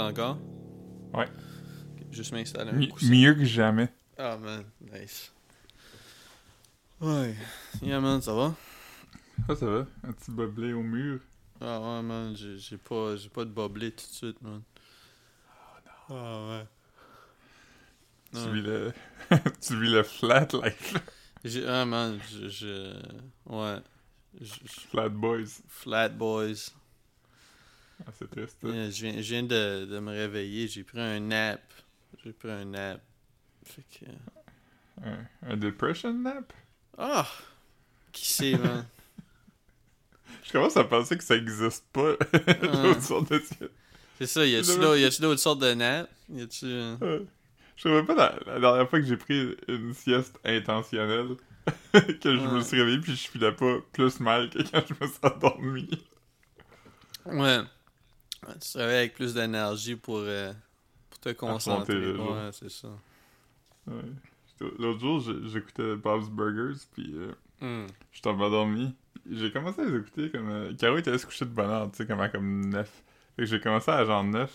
encore? Ouais. Juste m'installer un Mi- coussin. mieux que jamais. Ah, man, nice. Ouais. Yeah, man, ça va? Ah, ça va. Un petit boblé au mur. Ah, ouais, man, j'ai pas, j'ai pas de boblé tout de suite, man. Ah, ouais. Tu Ouais. vis le... tu vis le flat life. J'ai- Ah, man, je. Ouais. Flat boys. Flat Boys. Ah, c'est triste. Yeah, je viens, je viens de, de me réveiller. J'ai pris un nap. J'ai pris un nap. Fait que. Un, un depression nap? Ah! Qui sait, man? Je commence à penser que ça existe pas. D'autres sortes de... C'est ça, y a-tu d'autres- sortes de naps? Y a-tu. euh, Euh, Je savais pas la, la dernière fois que j'ai pris une sieste intentionnelle que je me suis réveillé puis je filais pas plus mal que quand je me suis endormi. Ouais. Ouais, Tu te réveilles avec plus d'énergie pour, euh, pour te concentrer. Ouais, c'est ça. Ouais. L'autre jour, j'écoutais Bob's Burgers puis euh, Hmm. je endormi. J'ai commencé à les écouter comme... euh, Caro était allée se coucher de bonne heure, tu sais, comme à comme 9. Fait que j'ai commencé à genre 9.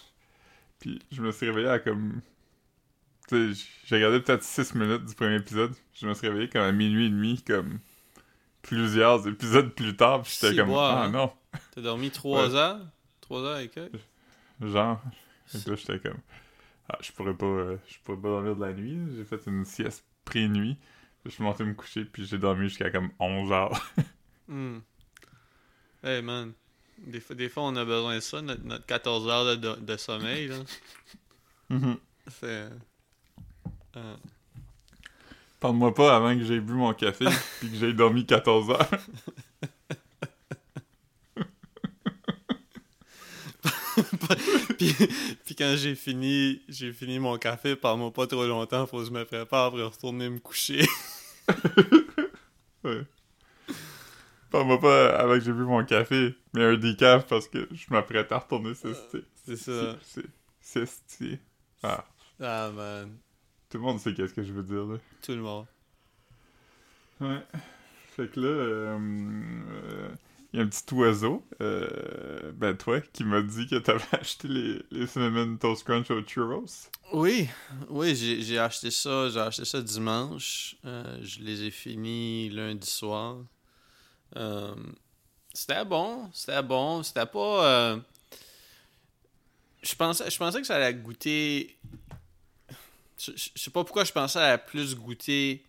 Puis je me suis réveillé à comme... Tu sais, j'ai regardé peut-être 6 minutes du premier épisode. Je me suis réveillé comme à minuit et demi, comme plusieurs épisodes plus tard. Puis j'étais comme, ah hein? non, T'as dormi 3 Ouais. heures? 3 heures et quelques? genre. Et là, j'étais comme, ah, je pourrais pas, euh, je pourrais pas dormir de la nuit. J'ai fait une sieste pré-nuit. Je suis monté me coucher, puis j'ai dormi jusqu'à comme 11 heures. Hmm. Hey, man. Des fois, des fois, on a besoin de ça, notre, notre 14 heures de, de, sommeil, là. C'est... euh, Parle-moi pas avant que j'ai bu mon café, puis que j'ai dormi 14 heures. puis, puis quand j'ai fini, j'ai fini mon café, parle-moi pas trop longtemps, faut que je me prépare pour retourner me coucher. Ouais. Parle-moi pas avant que j'ai bu mon café, mais un décaf parce que je m'apprête à retourner siester. C'est ça. C'est siester. Ah, Ah, man. tout le monde sait qu'est-ce que je veux dire, là. Tout le monde. Ouais. Fait que là, euh, euh, y a un petit oiseau, euh, ben toi, qui m'a dit que t'avais acheté les, les Cinnamon Toast Crunch au Churros. Oui, oui, j'ai acheté ça, j'ai acheté ça dimanche. Euh, je les ai finis lundi soir. Euh, c'était bon, c'était bon, c'était pas. Je pensais, je pensais que ça allait goûter. Je, je- sais pas pourquoi je pensais à plus goûter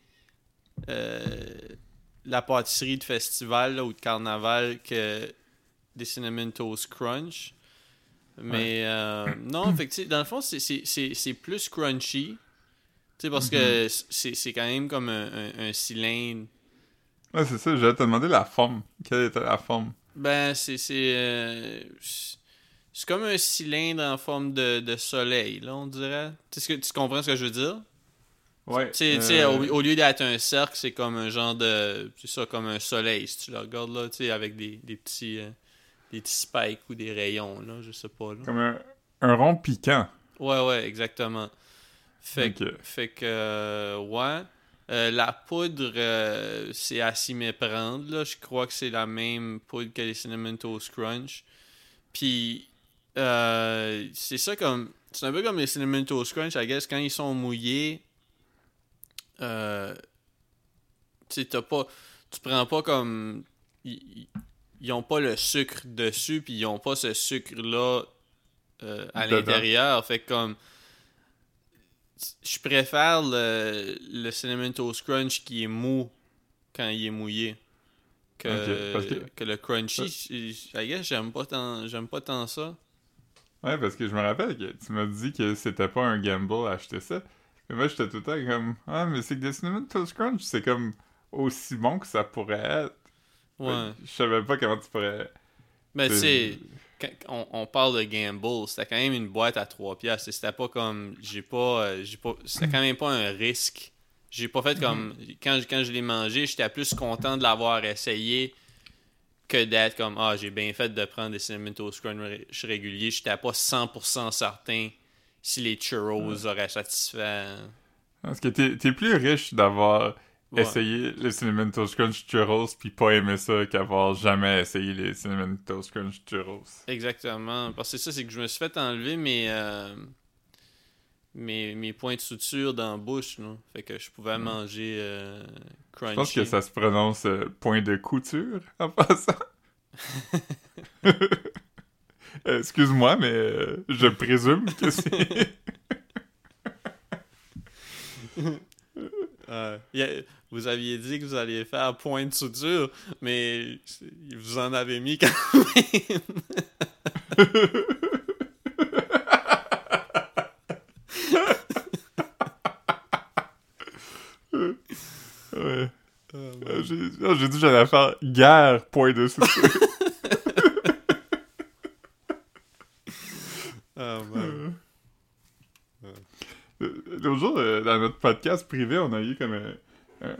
la pâtisserie de festival là, ou de carnaval que des Cinnamon Toast Crunch. Mais euh, non, sais, dans le fond, c'est- plus crunchy. Tu sais, parce que c'est c'est quand même comme un, un- un cylindre. Ouais, c'est ça, j'allais te demander la forme. Quelle était la forme? Ben, c'est. C'est euh, comme un cylindre en forme de, de soleil, là, on dirait. Tu, tu comprends ce que je veux dire? Ouais. Euh, au, au lieu d'être un cercle, c'est comme un genre de. C'est ça, comme un soleil, si tu le regardes, là, tu sais, avec des, des petits. euh, des petits spikes ou des rayons, là, je sais pas, là. Comme un, un rond piquant. Ouais, ouais, exactement. Fait, que- fait que, euh, ouais. La poudre, c'est à s'y méprendre, là. Je crois que c'est la même poudre que les Cinnamon Toast Crunch. Puis, c'est ça comme... C'est un peu comme les Cinnamon Toast Crunch, I guess, quand ils sont mouillés, euh, t'as pas... Tu prends pas comme... Ils, ils- ils ont pas le sucre dessus, puis ils ont pas ce sucre-là euh, à l'intérieur. Fait que comme je préfère le, le Cinnamon Toast Crunch qui est mou quand il est mouillé que, que- que le crunchy. Guess j'aime pas tant j'aime pas tant ça. Ouais, parce que je me rappelle que tu m'as dit que c'était pas un gamble acheter ça. Mais moi, j'étais tout le temps comme, ah, mais c'est que des Cinnamon Toast Crunch, c'est comme aussi bon que ça pourrait être. Ouais. Je savais pas comment tu pourrais. Mais tu c'est- on, on parle de gamble, c'était quand même une boîte à 3 piastres. C'était pas comme j'ai pas euh, j'ai pas c'était quand même pas un risque. J'ai pas fait comme quand quand je l'ai mangé, j'étais plus content de l'avoir essayé que d'être comme ah, j'ai bien fait de prendre des cinnamon toast crunch réguliers. J'étais pas 100% certain si les churros auraient satisfait. Parce que t'es t'es plus riche d'avoir Ouais. essayer les Cinnamon Toast Crunch churros puis pas aimer ça qu'avoir jamais essayé les Cinnamon Toast Crunch churros. Exactement. Parce que ça, c'est que je me suis fait enlever mes, euh, mes, mes points de suture dans la bouche. Là. Fait que je pouvais manger euh, crunchy. Je pense que ça se prononce euh, point de couture en passant. Euh, Excuse-moi, mais euh, je présume que c'est. Euh, y a- vous aviez dit que vous alliez faire point de suture, mais vous en avez mis quand même. ouais. Euh, J'ai ah, j'ai dit que j'allais faire guerre point de suture. Ah, man. Euh, L'autre jour, euh, dans notre podcast privé, on a eu comme un, un,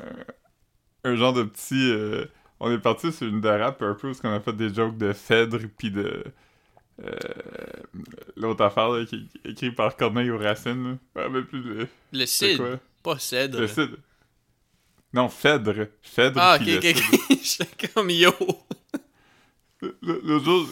un genre de petit. euh, on est parti sur une dérape un peu parce qu'on a fait des jokes de Phèdre puis de. euh, L'autre affaire là, qui est écrit par Corneille aux Racines. Là. Rappelle plus le. Le cid, quoi pas cèdre. Le Cid. Non, Phèdre. Phèdre Ah, ok, ok, Cid. ok. J'étais comme yo. Le- L'autre jour,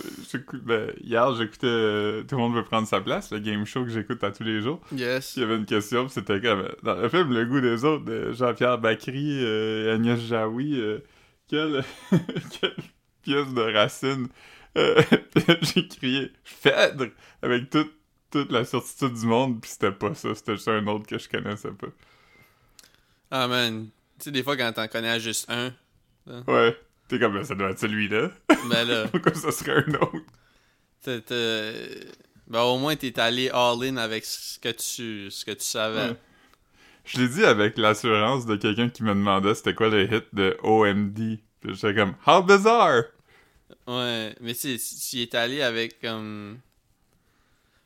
ben, hier, j'écoutais euh, Tout le monde veut prendre sa place, le game show que j'écoute à tous les jours. Yes. Il y avait une question, c'était comme dans le film Le goût des autres de Jean-Pierre Bacry euh, et Agnès Jaoui, euh, quelle, quelle pièce de racine J'ai crié Phèdre avec toute, toute la certitude du monde, puis c'était pas ça, c'était juste un autre que je connaissais pas. Ah, man. Tu sais, des fois, quand t'en connais juste un, Ouais, t'es comme ben, ça doit être celui-là, ben là, pourquoi ça serait un autre? T'as- t'as- ben au moins t'es allé all-in avec ce que tu, ce que tu savais. Ouais. Je l'ai dit avec l'assurance de quelqu'un qui me demandait c'était quoi le hit de OMD. Puis j'étais comme How bizarre! Ouais, mais tu si tu y es allé avec comme.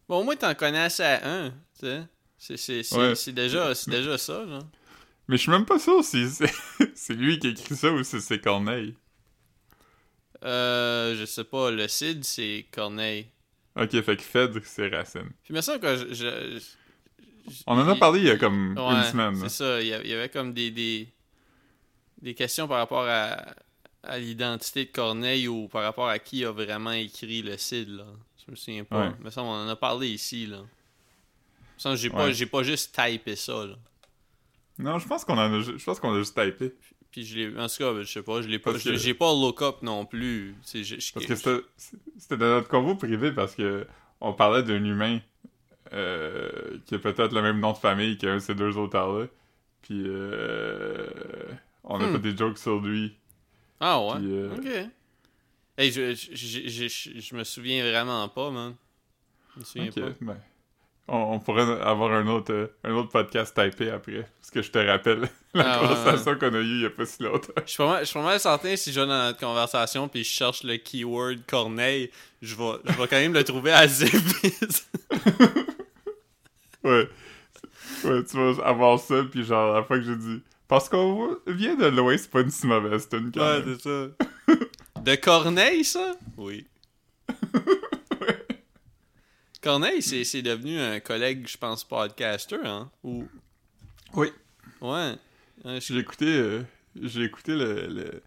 Bon, au moins t'en connais assez à un, tu sais. C'est, c'est, c'est, Ouais. déjà, c'est déjà ça, là. Mais je suis même pas sûr si c'est c'est lui qui écrit ça ou si c'est Corneille. Euh, je sais pas, le Cid, c'est Corneille. Ok, fait que Phèdre, c'est Racine. Puis me semble que je. je- je- On en a parlé il y a comme une semaine. C'est ça, il y avait comme des, des, des questions par rapport à, à l'identité de Corneille ou par rapport à qui a vraiment écrit le Cid, là. Je me souviens pas. Ouais. Me semble qu'on en a parlé ici, là. J'ai pas, Ouais. j'ai pas juste typé ça, là. Non, je pense qu'on en a, je pense qu'on a juste typé. Puis je l'ai. En tout cas, je sais pas, je l'ai pas. J'ai pas look up non plus. C'est- je- je- Parce que c'était dans notre convo privé parce que on parlait d'un humain euh, qui a peut-être le même nom de famille qu'un de ces deux auteurs-là. Puis euh, on a Hmm. fait des jokes sur lui. Ah ouais? Puis, euh, Ok. Hey, je, je, je, je- je- je me souviens vraiment pas, man. Je me souviens pas. ben, on, on pourrait avoir un autre, euh, un autre podcast typé après. Parce que je te rappelle la Ah, ouais, conversation qu'on a eue il y a pas si longtemps. Je suis pas pas mal certain si je vais dans notre conversation puis je cherche le keyword Corneille, je vais, je vais quand même le trouver assez vite. Ouais. Ouais, tu vas avoir ça, puis genre, la fois que j'ai dit. Parce qu'on vient de loin, c'est pas une si mauvaise tune quand ouais, c'est ça. De Corneille, ça? Oui. Corneille, c'est c'est devenu un collègue, je pense, podcaster, hein? Ou... Oui. Ouais. J'ai écouté, euh, j'ai écouté le, le,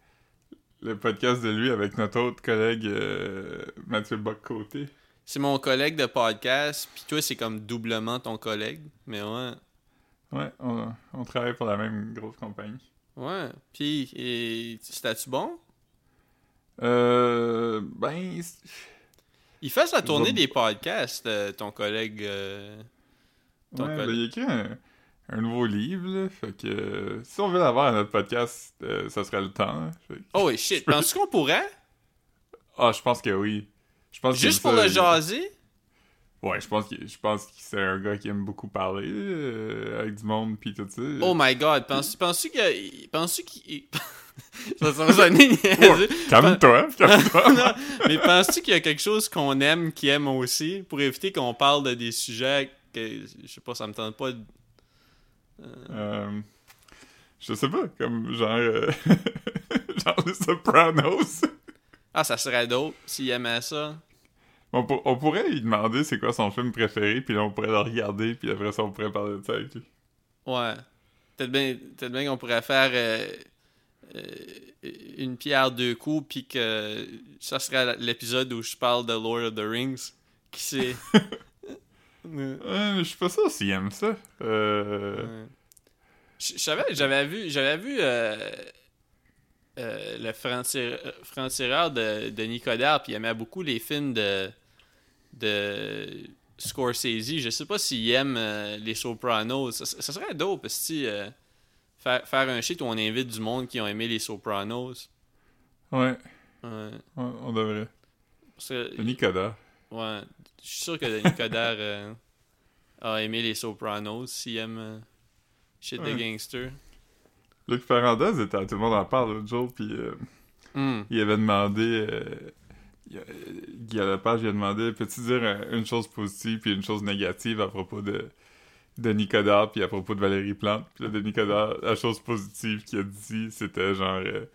le podcast de lui avec notre autre collègue euh, Mathieu Bock-Côté. C'est mon collègue de podcast, puis toi, c'est comme doublement ton collègue. Mais ouais. Ouais, on, on travaille pour la même grosse compagnie. Ouais. Puis, et- c'était-tu bon? Euh. Ben. Il fait sa tournée des podcasts, euh, ton collègue. euh, Ton Ouais, collègue. ben, il a écrit un, un nouveau livre, là. Fait que. euh, si on veut l'avoir à notre podcast, euh, ça serait le temps. hein. Que- Oh shit, penses-tu qu'on pourrait? Ah, je pense que oui. Je pense Juste pour le jaser? Ouais, je pense que je pense que c'est un gars qui aime beaucoup parler euh, avec du monde pis tout ça. Oh my god, penses- penses-tu que. Penses-tu qu'il. ça va sonner calme-toi, calme-toi. Mais penses-tu qu'il y a quelque chose qu'on aime, qui aime aussi, pour éviter qu'on parle de des sujets que. Je sais pas, ça me tente pas de. Euh, je sais pas, comme genre euh, genre les Sopranos. Ah, ça serait d'autres s'il aimait ça. On, pour- on pourrait lui demander c'est quoi son film préféré, puis là on pourrait le regarder, puis après ça on pourrait parler de ça avec lui. Ouais. peut-être bien peut bien qu'on pourrait faire euh, euh, une pierre deux coups, puis que ça serait l'épisode où je parle de Lord of the Rings. Qui sait? Euh, je suis pas sûr s'il aime ça. Euh... Ouais. Je savais, j'avais vu, j'avais vu le franc-tireur franc-tireur de, de Nicodère, puis il aimait beaucoup les films de, de Scorsese. Je sais pas s'il aime euh, les Sopranos. Ça, ça serait dope, si faire, faire un shit où on invite du monde qui ont aimé les Sopranos. Ouais, on devrait. Parce que- Denis Coderre. ouais, je suis sûr que Nicodère euh, a aimé les Sopranos s'il aime euh, shit de Ouais. gangster. Luc Ferrandez était à Tout le monde en parle l'autre jour, puis euh, Hmm. il avait demandé. Guy Lepage, il a demandé Peux-tu dire euh, une chose positive puis une chose négative à propos de, de Nicodère puis à propos de Valérie Plante? Puis là, de Nicodère, la chose positive qu'il a dit, c'était genre. euh,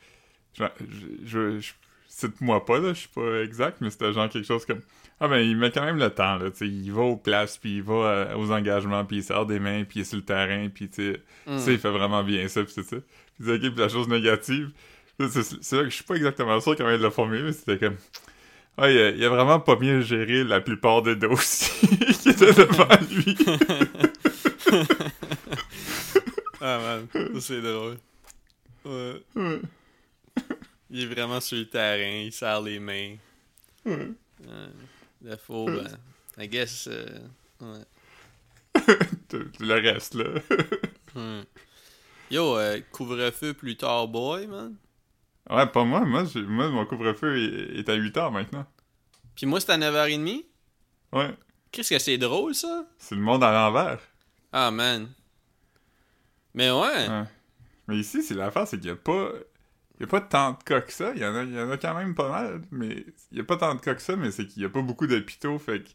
genre, je, je, je- Cite-moi pas, là, je suis pas exact, mais c'était genre quelque chose comme. Ah ben, il met quand même le temps, là, tu sais, il va aux places, puis il va euh, aux engagements, puis il sort des mains, puis il est sur le terrain, puis tu sais, il fait vraiment bien ça, pis c'est ça. Puis ok, puis la chose négative, c'est là que je suis pas exactement sûr comment il l'a formulé, mais c'était comme, ouais, il a, il a vraiment pas bien géré la plupart des dossiers qui étaient devant lui. Ah man, c'est drôle. Ouais. Ouais. Il est vraiment sur le terrain, il serre les mains. Ouais. Le faux, ben, I guess, euh, ouais. Le reste, là. Yo, euh, couvre-feu plus tard, boy, man. Ouais, pas moi, moi, j'ai- moi mon couvre-feu est, est à 8 heures maintenant. Puis moi, c'est à 9h30. Ouais. Qu'est-ce que c'est drôle, ça? C'est le monde à l'envers. Ah, man. Mais ouais. Ouais. Mais ici, c'est l'affaire, c'est qu'il y a pas. Il a pas tant de cas que ça. Il y en a, il y en a quand même pas mal. Mais il y a pas tant de cas que ça, mais c'est qu'il y a pas beaucoup d'hôpitaux. Fait que.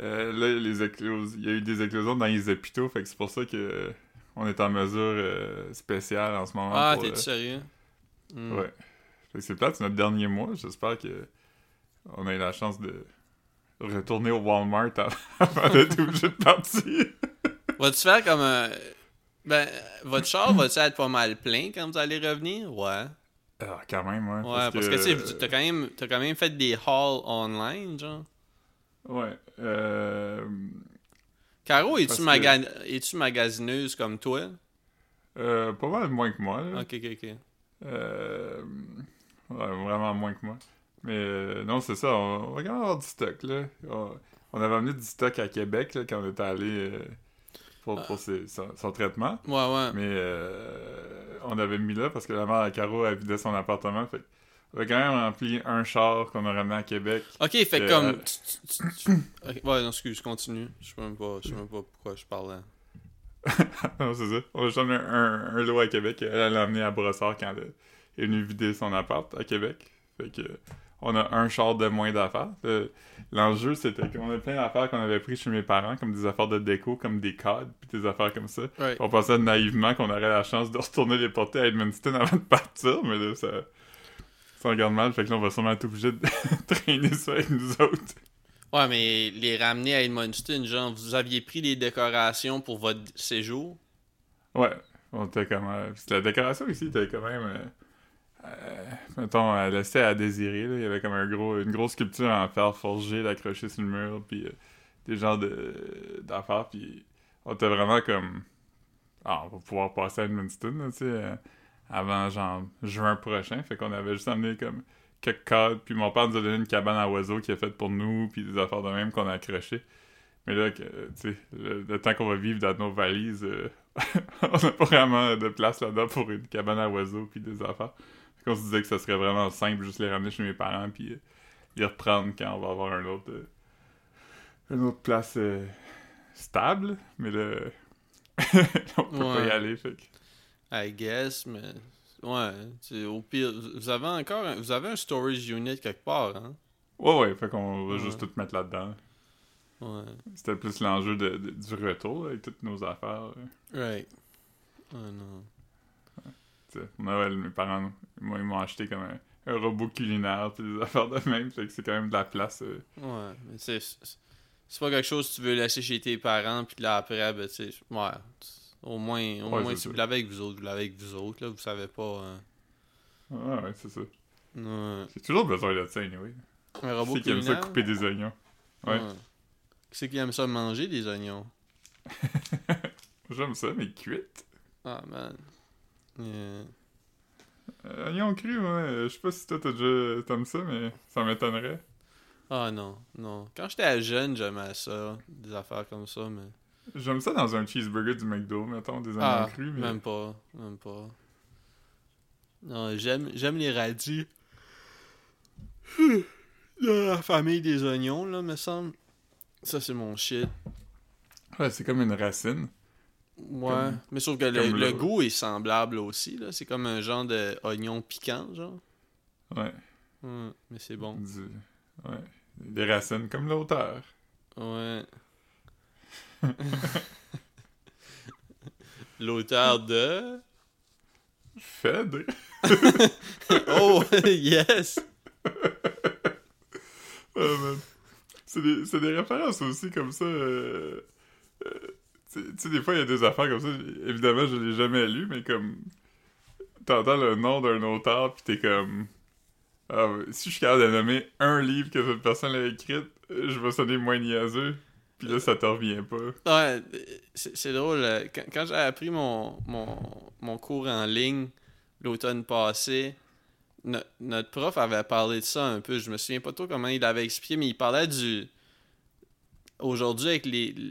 euh, là, les éclos... il y a eu des éclosions dans les hôpitaux. Fait que c'est pour ça que. euh, on est en mesure euh, spéciale en ce moment. Ah, pour, t'es euh, sérieux? Hmm. Ouais. Fait que c'est peut-être notre dernier mois. J'espère que. On a eu la chance de retourner au Walmart avant- d'être obligé de partir. Va-tu faire comme un. Ben, votre char va-tu être pas mal plein quand vous allez revenir? Ouais. Ah, quand même, ouais. Ouais, parce, que, tu t'as quand, même, t'as quand même fait des hauls online, genre. Ouais. Euh. Caro, es-tu, Parce que- maga- es-tu magasineuse comme toi? Euh, pas mal moins que moi. Là. Ok, ok, ok. Euh, ouais, vraiment moins que moi. Mais euh, non, c'est ça. On, on va quand même avoir du stock. Là. On, on avait amené du stock à Québec là, quand on était allé euh, pour, pour ses- son, son traitement. Ouais, ouais. Mais euh, on avait mis là parce que la mère à Caro a vidé son appartement. Fait on a quand même rempli un char qu'on a ramené à Québec. Ok, fait comme. tu- tu- tu- tu- ok, Ouais, non, excuse, continue. Je sais même pas, je sais même pas pourquoi je parlais. non, c'est ça. On a amené un, un lot à Québec. Elle l'a amené à Brossard quand elle est venue vider son appart à Québec. Fait que on a un char de moins d'affaires. Le- L'enjeu, c'était qu'on a plein d'affaires qu'on avait pris chez mes parents, comme des affaires de déco, comme des codes, puis des affaires comme ça. Ouais. On pensait naïvement qu'on aurait la chance de retourner les porter à Edmundston avant de partir, mais là, ça, ça regarde mal. Fait que là, on va sûrement être obligé de traîner ça avec nous autres. Ouais, mais les ramener à Edmundston, genre, vous aviez pris les décorations pour votre séjour? Ouais, on était comme. euh, la décoration ici était quand même. euh, euh, mettons, elle laissait à désirer. Il y avait comme un gros, une grosse sculpture en fer forgé, d'accrocher sur le mur, puis euh, des genres de, d'affaires. Puis on était vraiment comme. Ah, on va pouvoir passer à Edmundston, tu sais, euh, avant genre juin prochain. Fait qu'on avait juste amené comme quelques cadres. Puis mon père nous a donné une cabane à oiseaux qu'il a faite pour nous, puis des affaires de même qu'on a accrochées. Mais là, que, tu sais, le, le temps qu'on va vivre dans nos valises, euh, on n'a pas vraiment de place là-dedans pour une cabane à oiseaux puis des affaires. Fait qu'on se disait que ça serait vraiment simple juste les ramener chez mes parents puis euh, les reprendre quand on va avoir un autre, euh, une autre place euh, stable. Mais là, on peut pas y aller. Fait que... I guess, mais. Ouais, au pire. Vous avez encore un, vous avez un storage unit quelque part, hein? Ouais, ouais, fait qu'on va Ouais. juste tout mettre là-dedans. Ouais. C'était plus l'enjeu de, de- du retour là, avec toutes nos affaires. euh. Right. Oh non. Tu sais, Noël, mes parents, moi, ils m'ont acheté comme un, un robot culinaire, puis des affaires de même, fait que c'est quand même de la place. euh. Ouais, mais c'est. c'est- pas quelque chose que tu veux laisser chez tes parents, puis là après, ben, tu sais. Ouais. Au moins, au Ouais, moins c'est si vous l'avez avec vous autres, vous l'avez avec vous autres, là. Vous savez pas. euh, Ouais, ouais, c'est ça. ouais. J'ai toujours besoin de ça, anyway. Un Qui robot c'est qui aime ça couper des oignons? Ouais. Qui c'est qui aime ça manger des oignons? J'aime ça, mais cuite. Ah, man. Yeah. Euh, oignons crus, ouais. Je sais pas si toi t'as déjà... t'aimes ça, mais ça m'étonnerait. Ah, non, non. Quand j'étais jeune, j'aimais ça. Des affaires comme ça, mais. J'aime ça dans un cheeseburger du McDo, mettons, des oignons Ah, crus, mais... même pas. Même pas. Non, j'aime, j'aime les radis. De la famille des oignons, là, me semble. Ça, c'est mon shit. Ouais, c'est comme une racine. Ouais. Comme- mais sauf que le, goût est semblable aussi, là. C'est comme un genre d'oignon piquant, genre. Ouais. Ouais, mais c'est bon. Du... Ouais. Des racines comme l'auteur. Ouais. L'auteur de. Phèdre. Oh, yes! Man. C'est des, références aussi comme ça. euh, euh, tu sais- des fois, il y a des affaires comme ça. Évidemment, je l'ai jamais lu, mais comme. T'entends le nom d'un auteur, pis t'es comme. Ah, si je suis capable de nommer un livre que cette personne a écrit, euh, je vais sonner moins niaiseux. Pis là, ça te revient pas. Ouais, c'est drôle. euh, Quand, j'ai appris mon, mon, mon cours en ligne l'automne passé, no- notre prof avait parlé de ça un peu. Je me souviens pas trop comment il avait expliqué, mais il parlait du. Aujourd'hui, avec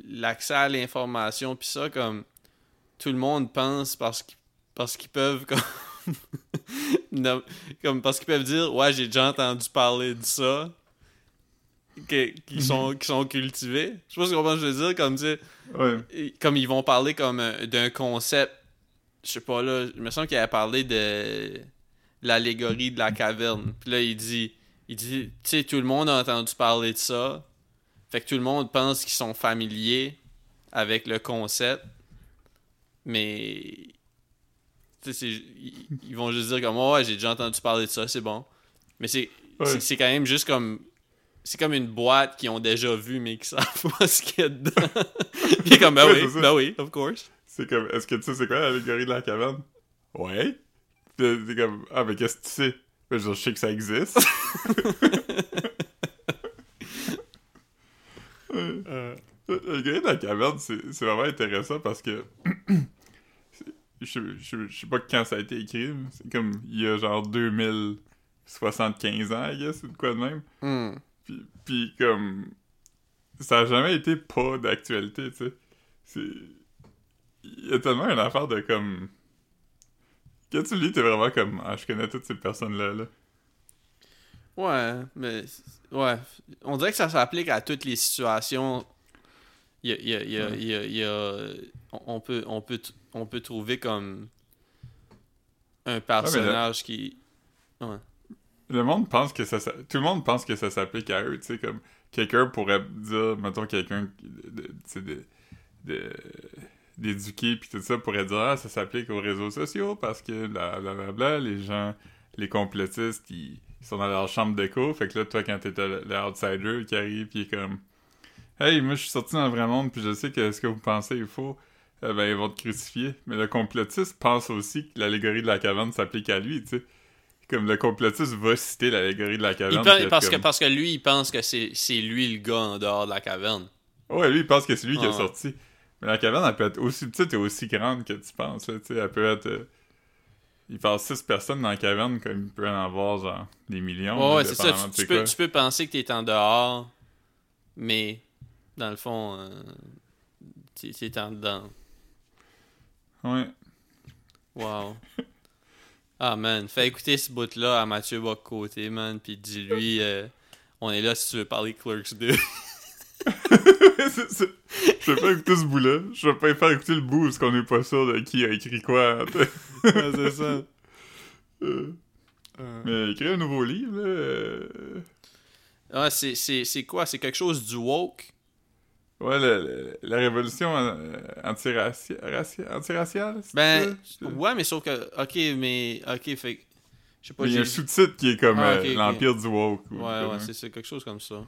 l'accès à l'information, puis ça, comme. Tout le monde pense parce qu'ils parce peuvent. Comme, comme parce qu'ils peuvent dire Ouais, j'ai déjà entendu parler de ça. Qui, sont, qui sont cultivés. Je sais pas ce que je veux dire, comme Ouais. et- comme ils vont parler comme euh, d'un concept, je sais pas là, il me semble qu'il avait parlé de l'allégorie de la caverne. Puis là, il dit, il dit, tu sais, tout le monde a entendu parler de ça. Fait que tout le monde pense qu'ils sont familiers avec le concept. Mais, tu sais, c'est- ils, vont juste dire comme, oh, ouais, j'ai déjà entendu parler de ça, c'est bon. Mais c'est Ouais. c'est- c'est quand même juste comme c'est comme une boîte qu'ils ont déjà vue mais qui savent pas ce qu'il y a dedans. Puis comme ben oui, c'est ben oui, of course. C'est comme, est-ce que tu sais c'est quoi l'allégorie de la caverne? Ouais. Puis t'es comme, ah, mais qu'est-ce que tu sais? Ben, je sais que ça existe. Euh, L'allégorie de la caverne, c'est c'est vraiment intéressant parce que. c'est- je, sais- je, je sais pas quand ça a été écrit, mais c'est comme il y a genre 2075 ans, I guess, ou de quoi de même. hmm. Puis, puis comme. Ça a jamais été pas d'actualité, tu sais. C'est. Il y a tellement une affaire de comme. Quand tu lis, t'es vraiment comme. Ah, je connais toutes ces personnes-là, là. Ouais, mais ouais, on dirait que ça s'applique à toutes les situations. Il y a, il y a- il y a- Ouais. il y a- il y a- on peut on peut on peut trouver comme un personnage qui ouais. Le monde pense que ça. Tout le monde pense que ça s'applique à eux, tu sais, comme. Quelqu'un pourrait dire, mettons, quelqu'un. Tu sais, d'éduquer puis tout ça pourrait dire ah ça s'applique aux réseaux sociaux parce que bla bla les gens les complotistes ils, sont dans leur chambre d'écho fait que là toi quand t'es l'outsider qui arrive puis il comme hey moi je suis sorti dans le vrai monde puis je sais que ce que vous pensez est faux eh ben ils vont te crucifier mais le complotiste pense aussi que l'allégorie de la caverne s'applique à lui tu sais comme le complotiste va citer l'allégorie de la Il caverne pense- parce que parce que lui il pense que c'est c'est lui le gars en dehors de la caverne. Ouais, lui, il pense que c'est lui qui est sorti. Mais la caverne, elle peut être aussi petite et aussi grande que tu penses. Là, tu elle peut être. euh, Il passe six personnes dans la caverne, comme il peut en avoir genre des millions. Ouais, c'est ça. Tu, tu peux, tu peux penser que t'es en dehors, mais dans le fond, euh, t'es t'es en dedans. Ouais. Wow. Ah, man. Fais écouter ce bout-là à Mathieu Bock-Côté, man, pis dis-lui, euh, on est là si tu veux parler Clerks 2. c'est ça. Je vais pas écouter ce bout-là. Je vais pas faire écouter le bout parce qu'on est pas sûr de qui a écrit quoi. c'est ça. Euh, Mais écrire un nouveau livre, là. euh, c'est c'est quoi? C'est quelque chose du woke? Ouais, la, la- la révolution euh, antiracia- racia- antiraciale. Ben, ça? ouais, mais sauf que, ok, mais, ok, fait je sais pas, Il y a un sous-titre qui est comme Ah, euh, l'Empire du Woke. ou Ouais, ouais, c'est c'est quelque chose comme ça.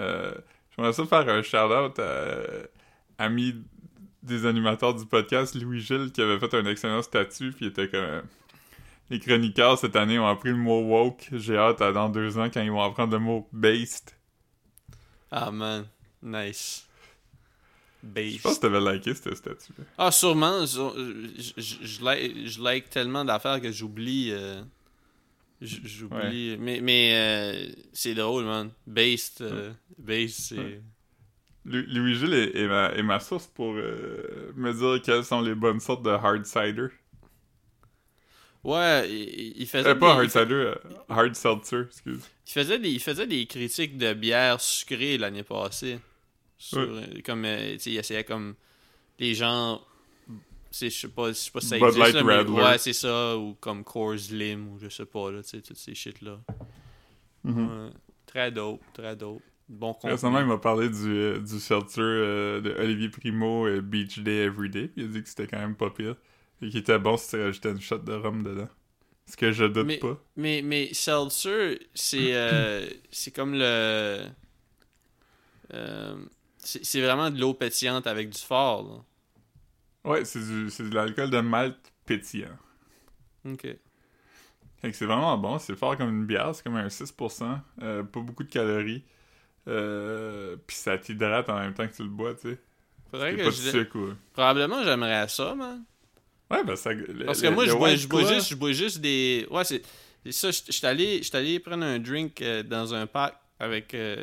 Euh, J'aimerais ça faire un shout-out à Ami des animateurs du podcast, Louis-Gilles, qui avait fait un excellent statut, puis il était comme... Les chroniqueurs, cette année, ont appris le mot woke. J'ai hâte à dans deux ans quand ils vont apprendre le mot based. Ah, man. Nice. Je pense que t'avais liké ce statut-là. Ah, sûrement. Je, je, je, like, je like tellement d'affaires que j'oublie... euh, J'oublie... Mais, mais euh, c'est drôle, man. Based, euh, based, c'est... Ouais. Louis-Gilles est, est ma, est ma source pour euh, me dire quelles sont les bonnes sortes de hard cider. Ouais, il, il faisait pas des- hard cider, euh, hard seltzer, excuse. Il faisait des, il faisait des critiques de bière sucrée l'année passée. Sur, Ouais. euh, Comme, euh, il essayait comme... Les gens... Je sais pas, je sais pas si ça existe, Light là, mais ouais, c'est ça, ou comme Coors Slim, ou je sais pas, là, tu sais, toutes ces shit-là. Ouais. Très dope, très dope. Bon contenu. Récemment, il m'a parlé du, euh, du seltzer euh, de Olivier Primo, Beach Day Everyday. Il a dit que c'était quand même pas pire. Et qu'il était bon si tu rajoutais une shot de rhum dedans. Ce que je doute Mais- pas. Mais, mais Seltzer, c'est euh, c'est comme le... euh, c'est vraiment de l'eau pétillante avec du fort, là. Ouais, c'est de l'alcool de malt pétillant. Ok. Fait que c'est vraiment bon. C'est fort comme une bière. C'est comme un 6%. euh, pas beaucoup de calories. Euh, Puis ça t'hydrate en même temps que tu le bois, tu sais. Faudrait que pas je... de sucre, ouais. Probablement, j'aimerais ça, man. Ouais, ben ça... le- Parce que le- moi, le je bois, je, bois juste, je bois juste des. Ouais, c'est ça. Je suis allé, allé prendre un drink euh, dans un parc avec euh,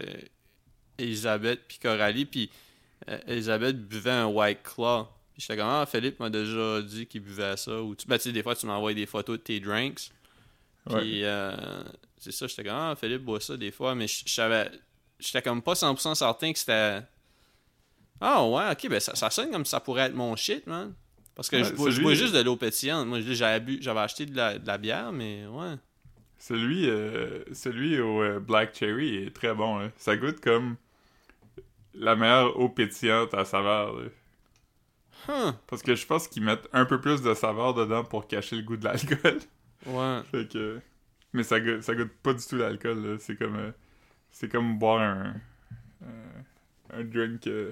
Elisabeth puis Coralie. Puis euh, Elisabeth buvait un White Claw. Puis j'étais comme, ah, Philippe m'a déjà dit qu'il buvait ça. Ou tu, ben, tu sais, des fois, tu m'envoies des photos de tes drinks. Puis Ouais. euh, c'est ça, j'étais comme, ah, Philippe boit ça des fois. Mais. J'étais comme pas 100% certain que c'était. Ah, ouais, ok, ben ça, ça sonne comme ça pourrait être mon shit, man. Parce que Ouais, je, bois, je celui- bois juste de l'eau pétillante. Moi, j'avais acheté de la, de la bière, mais ouais. Celui, euh, celui au euh, Black Cherry est très bon. hein. Ça goûte comme la meilleure eau pétillante à saveur. là. Huh. Parce que je pense qu'ils mettent un peu plus de saveur dedans pour cacher le goût de l'alcool. Ouais. fait que... Mais ça goûte, ça goûte pas du tout l'alcool. là. C'est comme, euh, c'est comme boire un, euh, un drink euh,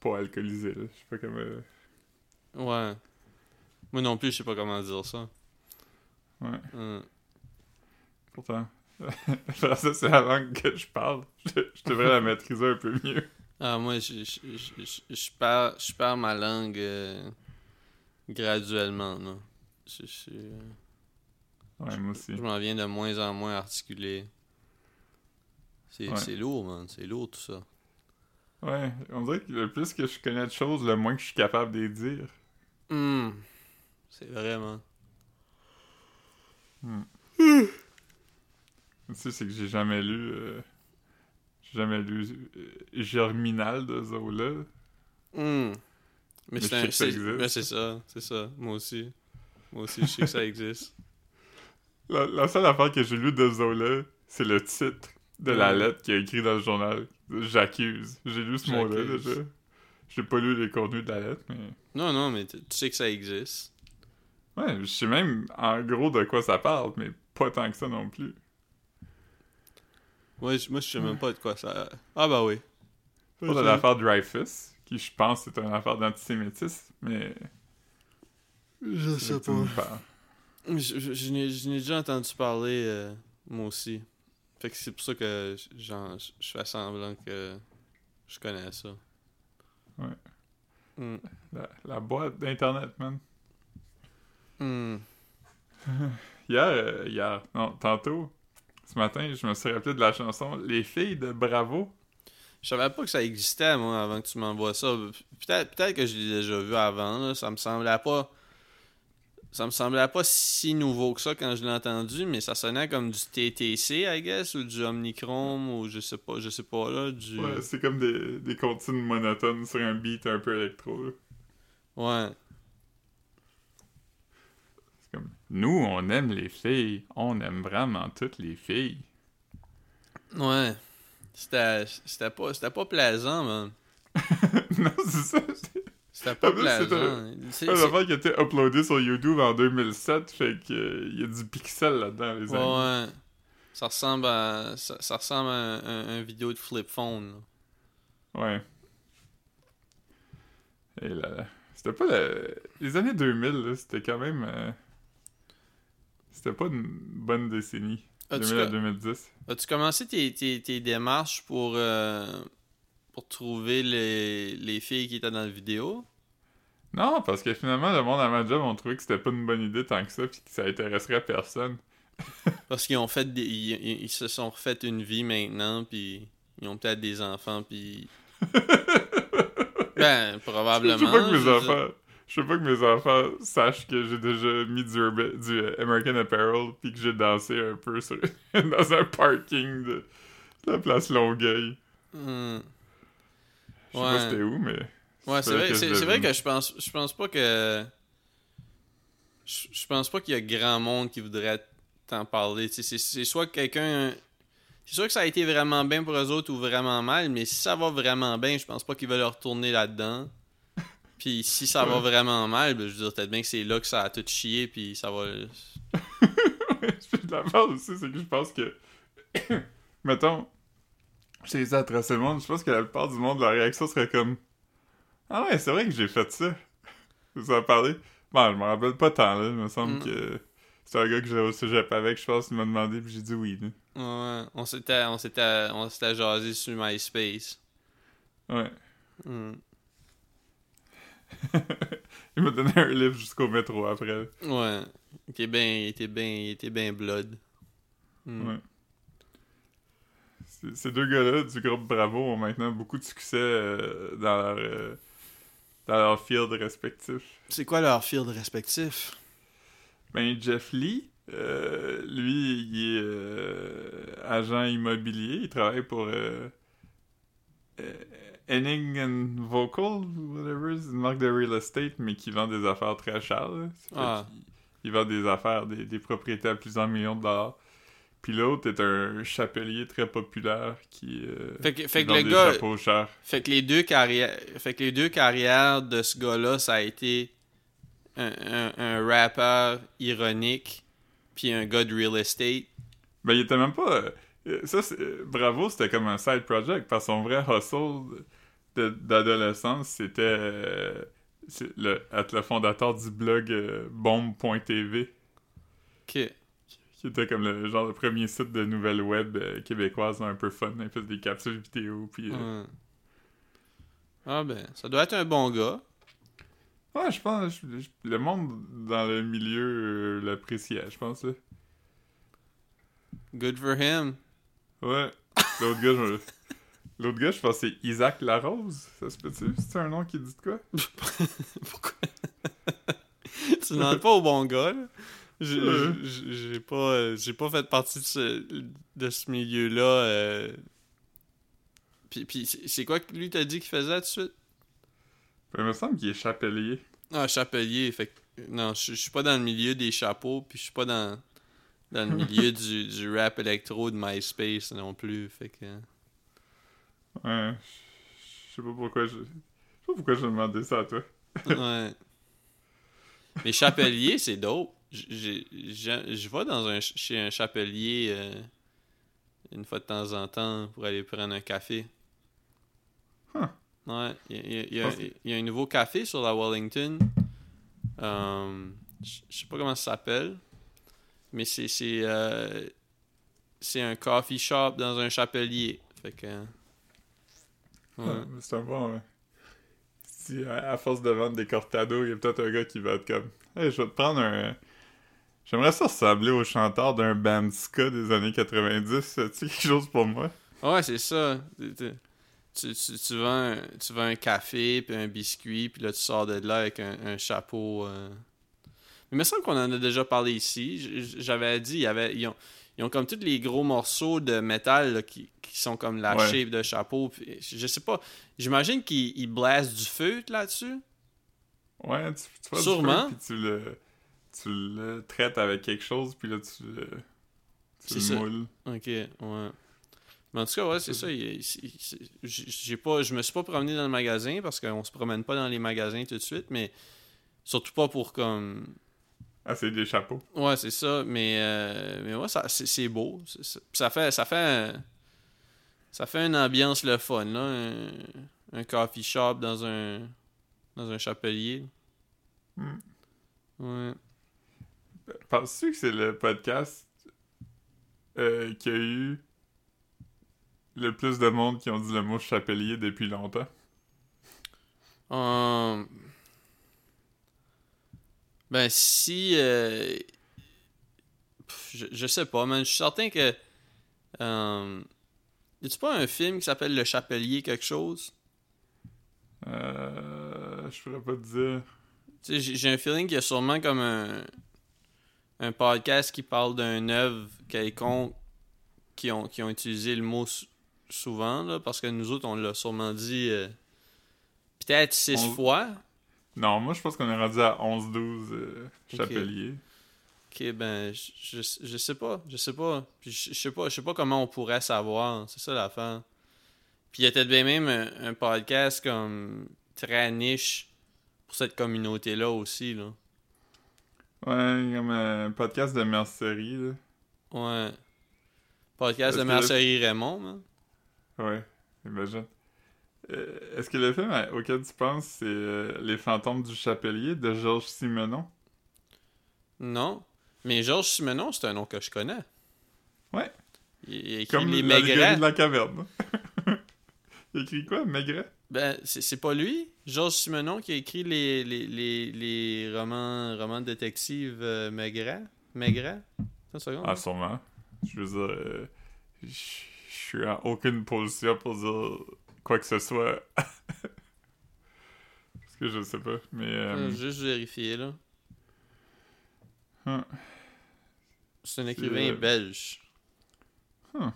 pas alcoolisé. Je sais pas comment... euh, Ouais. Moi non plus, je sais pas comment dire ça. Ouais. Hum. Pourtant, français, c'est la langue que je parle. Je, je devrais la maîtriser un peu mieux. Ah, moi, je, je, je, je- je perds ma langue euh, graduellement, là. Ouais, moi aussi. je m'en viens de moins en moins articulé. C'est Ouais. lourd, man. C'est lourd, tout ça. Ouais, on dirait que le plus que je connais de choses, le moins que je suis capable de les dire. Hum. C'est vraiment. Tu sais, c'est que j'ai jamais lu. euh, j'ai jamais lu euh, Germinal de Zola. Hum. Mais Mais, c'est un- ça ça. C'est ça. Moi aussi. Moi aussi, je sais que ça existe. La, la seule affaire que j'ai lue de Zola, c'est le titre de la Ouais. lettre qu'il a écrit dans le journal. J'accuse. J'ai lu ce mot-là déjà. J'ai pas lu les contenus de la lettre, mais. Non, non, mais tu sais que ça existe. Ouais, je sais même en gros de quoi ça parle, mais pas tant que ça non plus. Moi, je, moi, je sais même pas de quoi ça. Ah, bah oui. Pas de l'affaire Dreyfus, qui je pense c'est une affaire d'antisémitisme, mais. Je me parles. Je, je, je n'ai je n'ai déjà entendu parler, euh, moi aussi. Fait que c'est pour ça que genre, je je fais semblant que je connais ça. Ouais. Hmm. La, la boîte d'Internet, man. Hmm. Hier, euh, hier, non, tantôt, ce matin, je me suis rappelé de la chanson Les filles de Bravo. Je savais pas que ça existait, moi, avant que tu m'envoies ça. Peut-être peut que je l'ai déjà vu avant, là. Ça me semblait pas... Ça me semblait pas si nouveau que ça quand je l'ai entendu, mais ça sonnait comme du TTC, I guess, ou du Omnichrome, ou je sais pas, je sais pas, là, du... Ouais, c'est comme des, des comptines monotones sur un beat un peu électro. là. Ouais. C'est comme Nous, on aime les filles. On aime vraiment toutes les filles. Ouais. C'était c'était pas, c'était pas plaisant, man. non, c'est ça. C'était pas plaisant. C'est- c'est- affaire qui a été uploadée sur YouTube en 2007, fait que euh, y a du pixel là-dedans, les amis. Ouais. Ça ressemble à. Ça, ça ressemble à un, un- un vidéo de flip phone. là. Ouais. Et là, là. C'était pas le... Les années 2000, là, c'était quand même... euh, C'était pas une bonne décennie. As-tu 2000 à co- 2010. As-tu commencé tes, tes, tes démarches pour, euh, pour trouver les, les filles qui étaient dans la vidéo? Non, parce que finalement, le monde à ma job ont trouvé que c'était pas une bonne idée tant que ça, puis que ça intéresserait personne. Parce qu'ils ont fait des, ils, se sont refait une vie maintenant, puis ils ont peut-être des enfants, puis... ben, probablement. Je pas que mes enfants... Je veux pas que mes enfants sachent que j'ai déjà mis du, euh, American Apparel puis que j'ai dansé un peu sur- dans un parking de, de la place Longueuil. Hmm. Je sais Ouais. pas c'était où, mais... Ouais, c'est vrai, c'est, vrai que je pense, je pense pas que. Je, je pense pas qu'il y a grand monde qui voudrait t'en parler. C'est, soit que quelqu'un. C'est sûr que ça a été vraiment bien pour eux autres ou vraiment mal, mais si ça va vraiment bien, je pense pas qu'ils veulent retourner là-dedans. Puis si ça va vraiment mal, ben, je veux dire, peut-être bien que c'est là que ça a tout chié, puis ça va. Puis la base aussi, c'est que je pense que... Mettons, j'ai essayé à tracer le monde, je pense que la plupart du monde, leur réaction serait comme... Ah ouais, c'est vrai que j'ai fait ça. Ça a parlé. Bon, je me rappelle pas tant, là. Il me semble Mm. que... C'est un gars que j'allais au cégep avec, je pense, il m'a demandé, puis j'ai dit oui. là. Ouais, on s'était, on s'était, on s'était jasé sur MySpace. Ouais. Hmm. Il m'a donné un livre jusqu'au métro après. Ouais. Il était bien, il était bien, il était bien blood. Hmm. Ouais. Ces deux gars-là du groupe Bravo ont maintenant beaucoup de succès euh, dans leur euh, dans leur field respectif. C'est quoi leur field respectif? Ben Jeff Lee, euh, lui, il est agent immobilier, il travaille pour Henning and Vocal, whatever, c'est une marque de real estate, mais qui vend des affaires très chères. Ah. Il vend des affaires, des, des propriétés à plusieurs millions de dollars. Puis l'autre est un chapelier très populaire qui, euh, Fait que, fait que le gars, chers. fait que les deux carrières, fait que les deux carrières de ce gars-là, ça a été un, un, un rappeur ironique, puis un gars de real estate. Ben, il était même pas. euh, Ça, Bravo, c'était comme un side project, parce que son vrai hustle d'adolescence, c'était euh, le, être le fondateur du blog euh, bombe.tv, Ok. qui était comme le genre le premier site de nouvelles web euh, québécoises un peu fun. Il faisait des capsules vidéo, puis. euh. Ah ben, ça doit être un bon gars. Ouais, je pense. je- je- le monde dans le milieu l'appréciait, je pense. là. Good for him. Ouais. L'autre gars, je L'autre gars, je pense c'est Isaac Larose. Ça se peut-tu? C'est un nom qui dit de quoi? Pourquoi? tu demandes pas au bon gars, là. J'ai pas, euh, j'ai pas fait partie de ce, de ce milieu-là. euh. Puis, puis c'est quoi que lui t'a dit qu'il faisait tout de suite? Ben, il me semble qu'il est chapelier. Ah, chapelier. Fait que, non, je je suis pas dans le milieu des chapeaux, puis je suis pas dans, dans le milieu du, du rap électro de MySpace non plus. Fait que. Ouais. Je sais pas pourquoi je. Je sais pas pourquoi je demandais ça à toi. Ouais. Mais chapelier, c'est dope. Je vais dans un, ch- chez un chapelier euh, une fois de temps en temps pour aller prendre un café. Huh. Ouais, il y, a- il y a- c'est- il y a un nouveau café sur la Wellington. Euh, je sais pas comment ça s'appelle, mais c'est c'est euh, c'est un coffee shop dans un chapelier. Fait que ouais. C'est un bon. ouais. Si à, force de vendre des cortados, il y a peut-être un gars qui va être comme. Hey, je vais te prendre un. J'aimerais ça ressembler au chanteur d'un band ska des années 90. Tu quelque chose pour moi? Ouais, c'est ça. Tu, tu- tu, vends un, tu vends un café, puis un biscuit, puis là, tu sors de là avec un, un chapeau. euh. Mais il me semble qu'on en a déjà parlé ici. J'avais dit, il y avait, ils, ont, ils ont comme tous les gros morceaux de métal là, qui, qui sont comme la Ouais. shape de chapeau. puis je sais pas. J'imagine qu'ils ils blasent du feu là-dessus? Ouais, tu, tu vois du Sûrement. feu, puis tu le. Tu le traites avec quelque chose, puis là, tu le. Tu le ça. moules. Ok, ouais. Mais en tout cas, ouais, c'est ça. j'ai pas, je me suis pas promené dans le magasin parce qu'on se promène pas dans les magasins tout de suite, mais surtout pas pour comme. Ah, c'est des chapeaux. Ouais, c'est ça. Mais, euh, mais ouais, ça, c'est, beau. Ça fait, ça fait, un- ça fait une ambiance le fun là, un, un coffee shop dans un, Dans un chapelier. Hmm. Ouais. Penses-tu que c'est le podcast euh, qui a eu le plus de monde qui ont dit le mot chapelier depuis longtemps? Hum, Ben, si. euh, pff, Je, je sais pas, man. Je suis certain que. Um... Y pas un film qui s'appelle Le Chapelier quelque chose? Euh, je pourrais pas te dire. Tu sais, j'ai un feeling qu'il y a sûrement comme un. Un podcast qui parle d'un œuvre quelconque qui ont, qui ont utilisé le mot sou- souvent, là, parce que nous autres, on l'a sûrement dit. euh, Peut-être six On- fois. Non, moi je pense qu'on est rendu à 11-12 euh, chapeliers. Ok, ben, je, je, je sais pas, je sais pas. Puis je, je sais pas, je sais pas comment on pourrait savoir, c'est ça l'affaire. Puis il y a peut-être bien même un, un podcast comme très niche pour cette communauté-là aussi, là. Ouais, comme un podcast de mercerie, là. Ouais. Podcast de Mercerie Raymond, man. Ouais, imagine. Euh, Est-ce que le film euh, auquel tu penses, c'est euh, Les fantômes du chapelier de Georges Simenon? Non. Mais Georges Simenon, c'est un nom que je connais. Ouais. Il, écrit Comme Les Maigrets. de la caverne. Il écrit quoi, Maigret? Ben, c'est pas lui, Georges Simenon, qui a écrit les, les, les, les romans, romans détectives euh, Maigret. Maigret? Seconde. Ah, sûrement. Je veux dire, euh, je je suis en aucune position pour dire quoi que ce soit. Parce que je sais pas, mais... euh, juste vérifier, là. Hum. C'est un écrivain belge. Hum.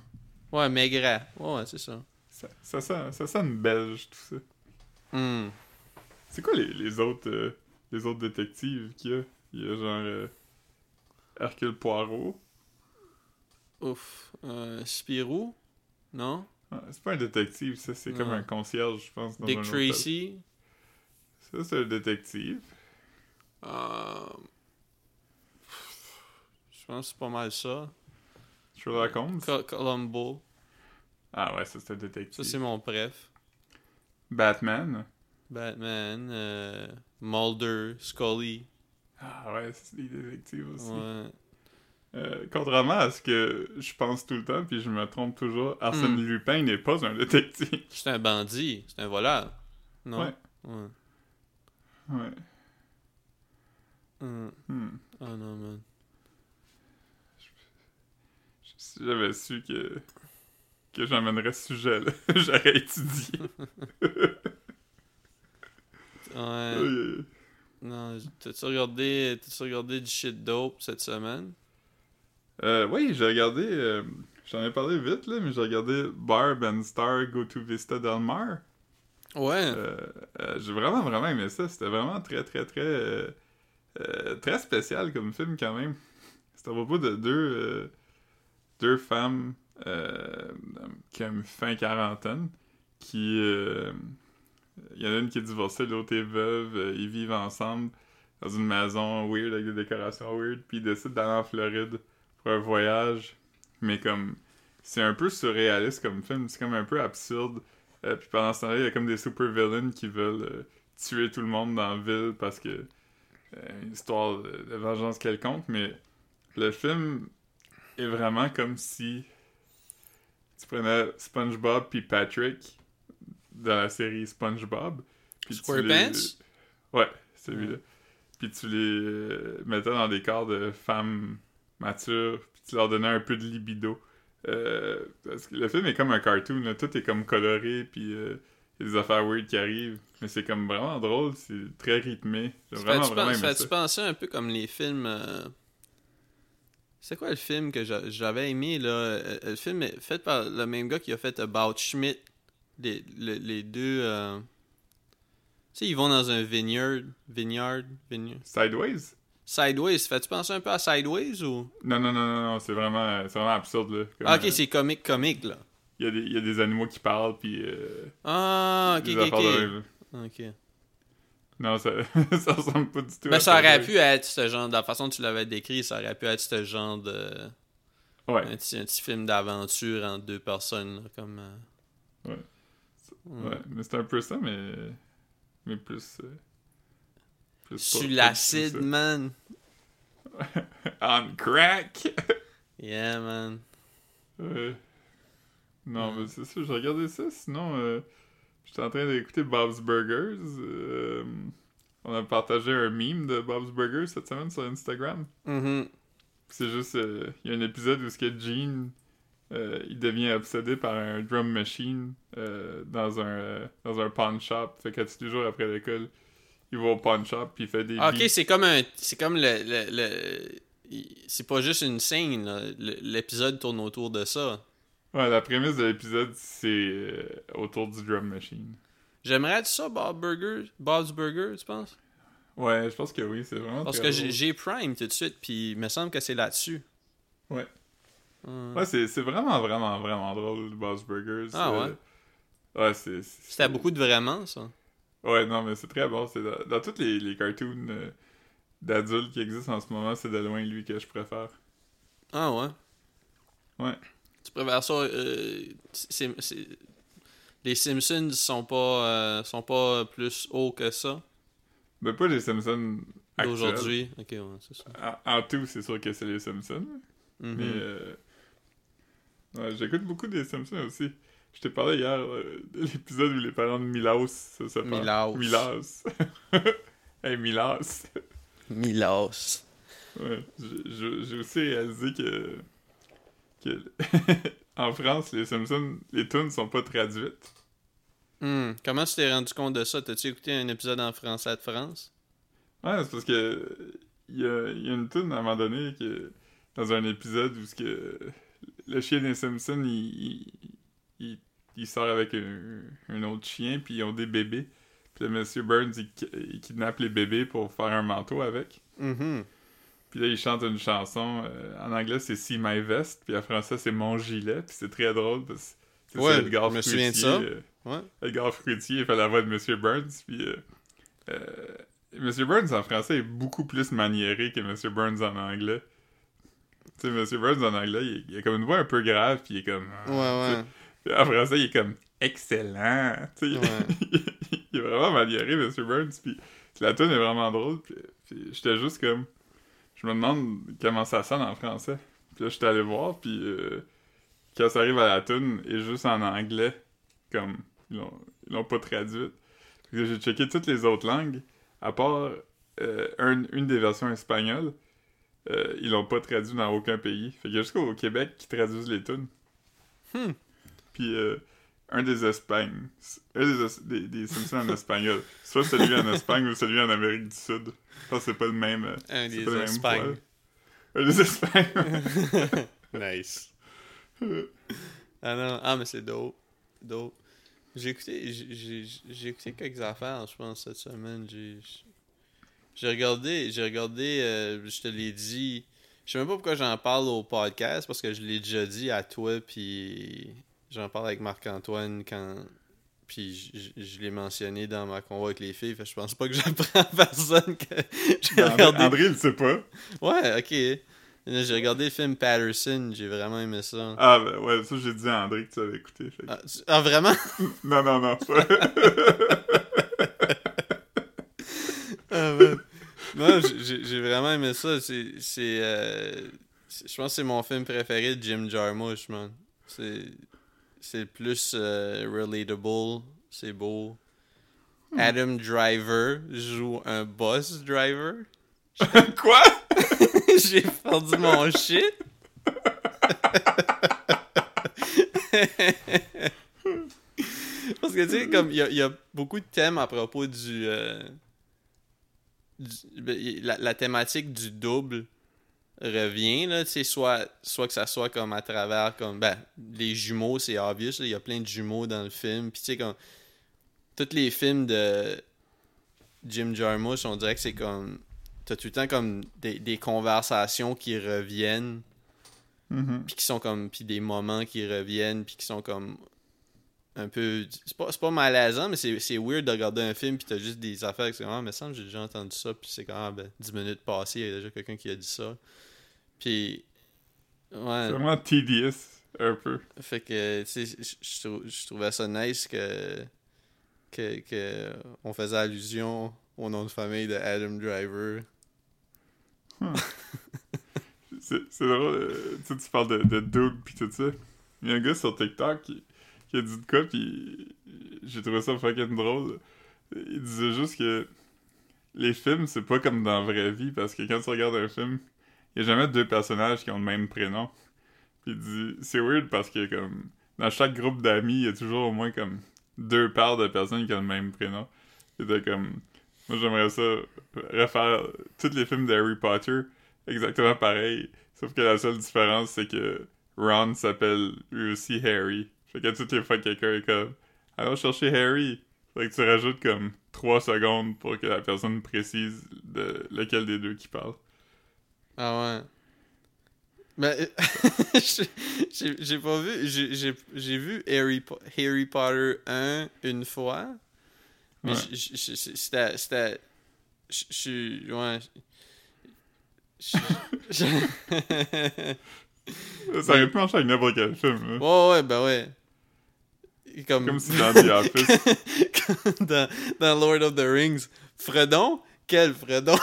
Ouais, Maigret. Ouais, ouais, c'est ça. ça, ça, sent, ça sonne belge, tout ça. Hmm. C'est quoi les, les autres euh, les autres détectives qu'il y a? Il y a genre euh, Hercule Poirot. Ouf. Euh, Spirou? Non? Ah, c'est pas un détective, ça, c'est comme un concierge, je pense. Dans Dick un hôtel. Tracy? Ça, c'est un détective. Euh, Je pense que c'est pas mal ça. Sherlock Holmes? Co- Columbo. Ah ouais, ça, c'est un détective. Ça, c'est mon préf. Batman? Batman, euh, Mulder, Scully. Ah ouais, c'est des détectives aussi. Ouais. Euh, contrairement à ce que je pense tout le temps, puis je me trompe toujours, Arsène Hmm. Lupin n'est pas un détective. C'est un bandit, c'est un voleur. Non? Ouais. Ouais. Ouais. Hmm. Oh non, man. Si j'avais su que, que j'emmènerais ce sujet-là, j'aurais étudié. Ouais. Non, t'as-tu regardé, t'as-tu regardé du shit dope cette semaine? Euh, oui, j'ai regardé, euh, j'en ai parlé vite, là, mais j'ai regardé Barb and Star Go to Vista Del Mar. Ouais. Euh, euh, j'ai vraiment, vraiment aimé ça. C'était vraiment très, très, très, très spécial comme film quand même. C'était à propos de deux, deux femmes qui ont une fin quarantaine, qui... Il y en a une qui est divorcée, l'autre est veuve, euh, ils vivent ensemble dans une maison weird avec des décorations weird, puis ils décident d'aller en Floride pour un voyage, mais comme... C'est un peu surréaliste comme film, c'est comme un peu absurde. Euh, puis pendant ce temps-là, il y a comme des super villains qui veulent euh, tuer tout le monde dans la ville parce que euh, une histoire de, de vengeance quelconque, mais le film est vraiment comme si tu prenais SpongeBob puis Patrick dans la série SpongeBob. Puis SquarePants? les- Ouais, celui-là. Puis tu les euh, mettais dans des corps de femmes matures, puis tu leur donnais un peu de libido. Euh, parce que le film est comme un cartoon, là. tout est comme coloré, puis euh, il y a des affaires weird qui arrivent. Mais c'est comme vraiment drôle, c'est très rythmé. Ça vraiment, fait-tu ça. penser un peu comme les films. euh, C'est quoi le film que j'a- j'avais aimé là? Le film est fait par le même gars qui a fait About Schmidt. Les, le- les deux. Tu sais, ils vont dans un vineyard. Vineyard. vineyard. Sideways? Sideways. Fais-tu penser un peu à Sideways ou? Non, non, non, non, non, c'est vraiment, c'est vraiment absurde, là. Comme, Ah, ok, euh, c'est comique, comique là. Il y, a des- il y a des animaux qui parlent, puis... euh, Ah, ok, ok, ok. Ok. Non, ça, ça ressemble pas du tout Ben, à ça aurait pu être ce genre. De la façon que tu l'avais décrit, ça aurait pu être ce genre de. Ouais, Un petit, un petit film d'aventure entre deux personnes, là, comme. euh, Ouais. Ouais. ouais, mais c'est un peu ça, mais... Mais plus. euh, pas- pas l'acide, man. On crack! Yeah, man. Ouais. Non, Mm. mais c'est ça, j'ai regardé ça. Sinon, euh, j'étais en train d'écouter Bob's Burgers. euh, on a partagé un meme de Bob's Burgers cette semaine sur Instagram. Mhm. C'est juste, euh, il y a un épisode où ce que Gene, euh, il devient obsédé par un drum machine dans un dans un pawn shop. Fait les jours après l'école, il va au pawn shop puis il fait des Ah, ok, c'est comme un. C'est comme le. le, C'est pas juste une scène, L'épisode tourne autour de ça. Ouais, la prémisse de l'épisode, c'est euh, autour du drum machine. J'aimerais être ça, Bob Burger, Bob's Burger, tu penses? Ouais, je pense que oui, c'est vraiment Parce que j'ai Prime tout de suite, puis il me semble que c'est là-dessus. Ouais. Hum. Ouais, c'est vraiment, vraiment, vraiment drôle, Bob's Burgers. Ah Euh, Ouais, c'est... c'est- C'était beaucoup de vraiment, ça. Ouais, non, mais c'est très bon. C'est dans, dans tous les, les cartoons euh, d'adultes qui existent en ce moment, c'est de loin lui que je préfère. Ah ouais? Ouais. Tu préfères ça... euh, c'est- c'est- Les Simpsons sont pas, euh, sont pas plus hauts que ça? Mais pas les Simpsons actuels. d'aujourd'hui. Ok, ouais, c'est ça. En, en tout, c'est sûr que c'est les Simpsons. Mhm. Mais ouais, j'écoute beaucoup des Simpsons aussi. Je t'ai parlé hier euh, de l'épisode où les parents de Milaus se séparent. Milaus. Milaus. hey, Milaus. Milos. Ouais, j'ai- aussi réalisé que, que en France, les Simpsons, les tunes sont pas traduites. Hmm, Comment tu t'es rendu compte de ça? T'as-tu écouté un épisode en français de France? Ouais, c'est parce que il y a, il y a une tune à un moment donné que dans un épisode où que le chien des Simpsons il, il, il- il sort avec un, un autre chien puis ils ont des bébés. Puis le monsieur Burns il, ki- il kidnappe les bébés pour faire un manteau avec. Mhm. Puis là, il chante une chanson. euh, en anglais, c'est See My Vest. Puis en français, c'est Mon gilet. Puis c'est très drôle parce que Ouais, Edgar je me souviens de Fruitier, ça. euh, Ouais. Edgar Fruitier il fait la voix de Monsieur Burns. Puis euh, Monsieur Burns en français est beaucoup plus maniéré que Monsieur Burns en anglais. Tu sais, Monsieur Burns en anglais, il, il a comme une voix un peu grave. Puis il est comme. Ouais, ouais. Puis en français, il est comme excellent. Tu sais, Ouais. il est vraiment maniéré, Monsieur Burns. Puis la tune est vraiment drôle. Puis, puis j'étais juste comme. Je me demande comment ça sonne en français. Puis là, j'étais allé voir. Puis euh, quand ça arrive à la tune, est juste en anglais. Comme. Ils l'ont, pas traduite. J'ai checké toutes les autres langues. À part euh, un- une des versions espagnoles. euh, ils l'ont pas traduit dans aucun pays. Fait a jusqu'au Québec qui traduisent les tunes. Hmm. Puis euh, un des Espagnes. Un des, es- des, des Simpsons en espagnol. Soit celui en Espagne ou celui en Amérique du Sud. Je pense que c'est pas le même. euh, Un des Espagnes. Un des Espagnes. nice. ah non, ah mais c'est dope. Dope. J'ai écouté, j'ai- écouté quelques affaires, je pense, cette semaine. J'ai j'ai regardé, j'ai regardé, euh, je te l'ai dit. Je sais même pas pourquoi j'en parle au podcast, parce que je l'ai déjà dit à toi, puis j'en parle avec Marc-Antoine quand. Puis je, je- l'ai mentionné dans ma convoi avec les filles, fait je pense pas que j'apprends à personne que j'ai André, regardé. André, il le sait pas. Ouais, ok. J'ai regardé le film Patterson, j'ai vraiment aimé ça. Ah, ben ouais, ça j'ai dit à André que tu avais écouté. fait Ah, ah, vraiment? Non, non, non. Ah. Non, j'ai- vraiment aimé ça. C'est. euh, c'est- Je pense que c'est mon film préféré de Jim Jarmusch, man. C'est. C'est plus euh, relatable. C'est beau. Adam Driver joue un boss driver. Quoi? J'ai perdu mon shit. Parce que tu sais, comme il y a, il y a beaucoup de thèmes à propos du. euh, du- ben, la thématique du double revient, là, tu sais, soit, soit que ça soit comme à travers, comme, ben, les jumeaux, c'est obvious, il y a plein de jumeaux dans le film, puis tu sais, comme, tous les films de Jim Jarmusch, on dirait que c'est comme, t'as tout le temps comme des, des conversations qui reviennent, Mhm. puis qui sont comme, puis des moments qui reviennent, puis qui sont comme un peu, c'est pas, pas malaisant, mais c'est weird de regarder un film, puis t'as juste des affaires, que c'est ah, mais semble que j'ai déjà entendu ça, puis c'est quand ah, ben, 10 minutes passées, il y a déjà quelqu'un qui a dit ça. Puis, ouais. C'est vraiment tedious, un peu. Fait que, tu sais, je- je trou- je trouvais ça nice que, que, que on faisait allusion au nom de famille de Adam Driver. C'est c'est drôle, euh, tu sais, tu parles de, de Doug pis tout ça. Il y a un gars sur TikTok qui, qui a dit de quoi pis j'ai trouvé ça fucking drôle. Il disait juste que les films, c'est pas comme dans la vraie vie parce que quand tu regardes un film, il y a jamais deux personnages qui ont le même prénom. Puis il dit, c'est weird parce que comme dans chaque groupe d'amis, il y a toujours au moins comme deux paires de personnes qui ont le même prénom. C'était comme, moi j'aimerais ça refaire tous les films d'Harry Potter exactement pareil. Sauf que la seule différence, c'est que Ron s'appelle lui aussi Harry. Fait que toutes les fois que quelqu'un est comme Allons chercher Harry. Fait que tu rajoutes comme 3 secondes pour que la personne précise de lequel des deux qui parle. Ah ouais. Mais j'ai- pas vu. j'ai- vu Harry, Harry Potter 1 une fois. Mais Ouais. c'était. C'était. Je suis. Ouais. Je- Ça aurait pu marcher avec n'importe quel film. là. ouais, ouais, ben ouais. Comme, Comme si dans The Office. dans, dans Lord of the Rings. Fredon? Quel Fredon?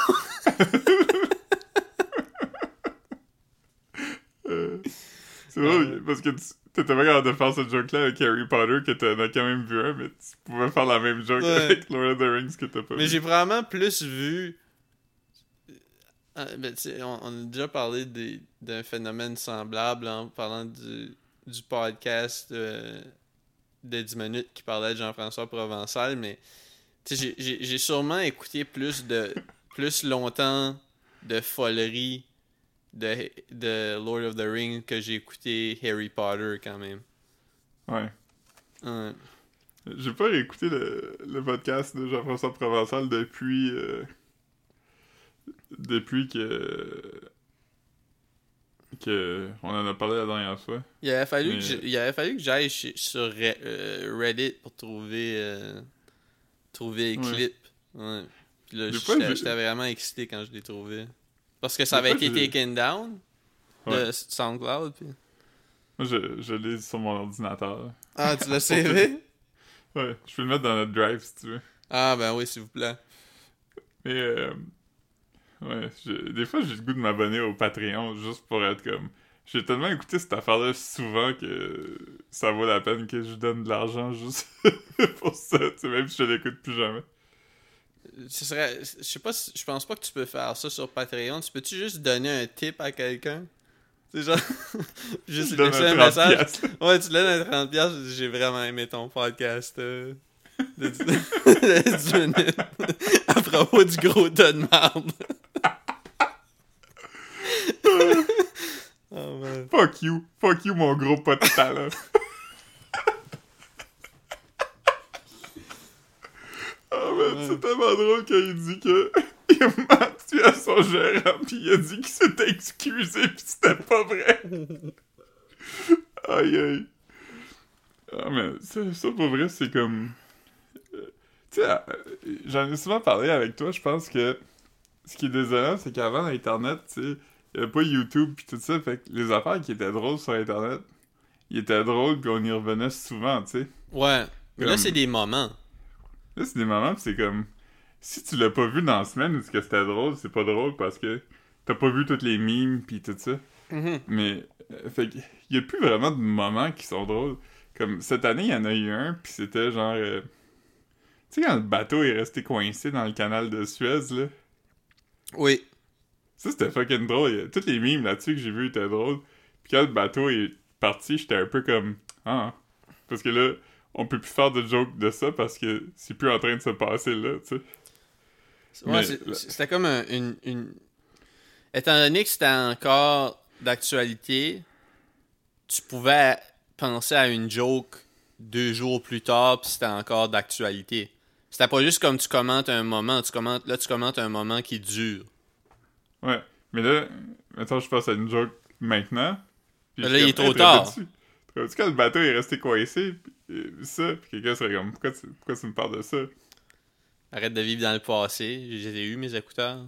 Euh, c'est drôle parce que tu t'étais pas capable de faire ce joke-là avec Harry Potter que t'en as quand même vu un, mais tu pouvais faire la même joke Ouais. avec Lord of the Rings que t'as pas Mais vu. j'ai probablement plus vu. Euh, ben, on, on a déjà parlé des- d'un phénomène semblable en parlant du, du podcast euh, de 10 minutes qui parlait de Jean-François Provençal, mais j'ai- sûrement écouté plus de plus longtemps de folerie de, de Lord of the Rings que j'ai écouté Harry Potter quand même. Ouais. Ouais. J'ai pas écouté le, le podcast de Jean-François Provençal depuis. euh, depuis que. Que. On en a parlé la dernière fois. Il avait fallu Mais- que je- il avait fallu que j'aille sur Re- euh, Reddit pour trouver euh, trouver les clips. Ouais. Puis là, j'étais vraiment excité quand je l'ai trouvé. Parce que ça avait fois, été taken down de. SoundCloud. puis- Moi, je, je l'ai sur mon ordinateur. Ah, tu l'as sauvé? Ouais, je peux le mettre dans notre drive si tu veux. Ah, ben oui, s'il vous plaît. Mais. euh, ouais, je- des fois, j'ai le goût de m'abonner au Patreon juste pour être comme. J'ai tellement écouté cette affaire-là souvent que ça vaut la peine que je donne de l'argent juste pour ça, tu sais, même si je l'écoute plus jamais. Ce serait, je sais pas, si- je pense pas que tu peux faire ça sur Patreon. Tu peux-tu juste donner un tip à quelqu'un? C'est genre, juste laisser un un 30 message. piastres. Ouais, tu donnes un 30 piastres, je dis, j'ai vraiment aimé ton podcast euh, de, 10, de 10 minutes à propos du gros tas de marde. oh man. Fuck you. Fuck you, mon gros pot de talent. oh man, c'est tellement drôle quand il dit que il a menti à son gérant pis il a dit qu'il s'était excusé pis c'était pas vrai. aïe aïe. Ah mais ça, ça pour vrai c'est comme... Tu sais, euh, j'en ai souvent parlé avec toi, je pense que ce qui est désolant c'est qu'avant Internet, tu sais, il y avait pas YouTube pis tout ça, fait que les affaires qui étaient drôles sur Internet, ils étaient drôles pis on y revenait souvent, tu sais. Ouais, mais là c'est des moments. Là, c'est des moments pis c'est comme... Si tu l'as pas vu dans la semaine ou que c'était drôle, c'est pas drôle parce que t'as pas vu toutes les mimes pis tout ça. Mhm. Mais, euh, fait qu'il y a plus vraiment de moments qui sont drôles. Comme cette année, il y en a eu un, puis c'était genre. euh, Tu sais, quand le bateau est resté coincé dans le canal de Suez, là. Oui. Ça, c'était fucking drôle. Toutes les mimes là-dessus que j'ai vu étaient drôles. Puis quand le bateau est parti, j'étais un peu comme. Ah. Parce que là, on peut plus faire de joke de ça parce que c'est plus en train de se passer là, tu sais. Ouais, c'était comme un- une, une. Étant donné que c'était encore d'actualité, tu pouvais penser à une joke deux jours plus tard, puis c'était encore d'actualité. C'était pas juste comme tu commentes un moment, tu commentes, là tu commentes un moment qui dure. Ouais. Mais là, maintenant, je pense à une joke maintenant. Puis là, il est trop tard. rappelles-tu quand le bateau est resté coincé, euh, ça, puis quelqu'un serait comme, pourquoi tu, pourquoi tu me parles de ça? Arrête de vivre dans le passé, j'ai eu mes écouteurs.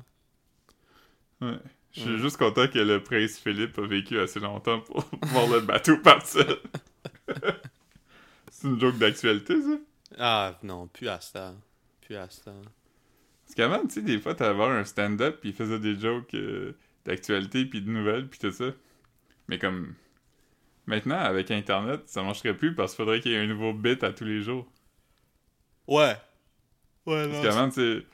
Ouais. Je suis Ouais. juste content que le prince Philippe a vécu assez longtemps pour voir le bateau partir. C'est une joke d'actualité, ça? Ah, non, plus à ça. Plus à ça. Parce qu'avant, tu sais, des fois, voir un stand-up, puis il faisait des jokes euh, d'actualité, puis de nouvelles, puis tout ça. Mais comme... Maintenant, avec Internet, ça marcherait plus parce qu'il faudrait qu'il y ait un nouveau bit à tous les jours. Ouais. Ouais, Parce qu'avant, tu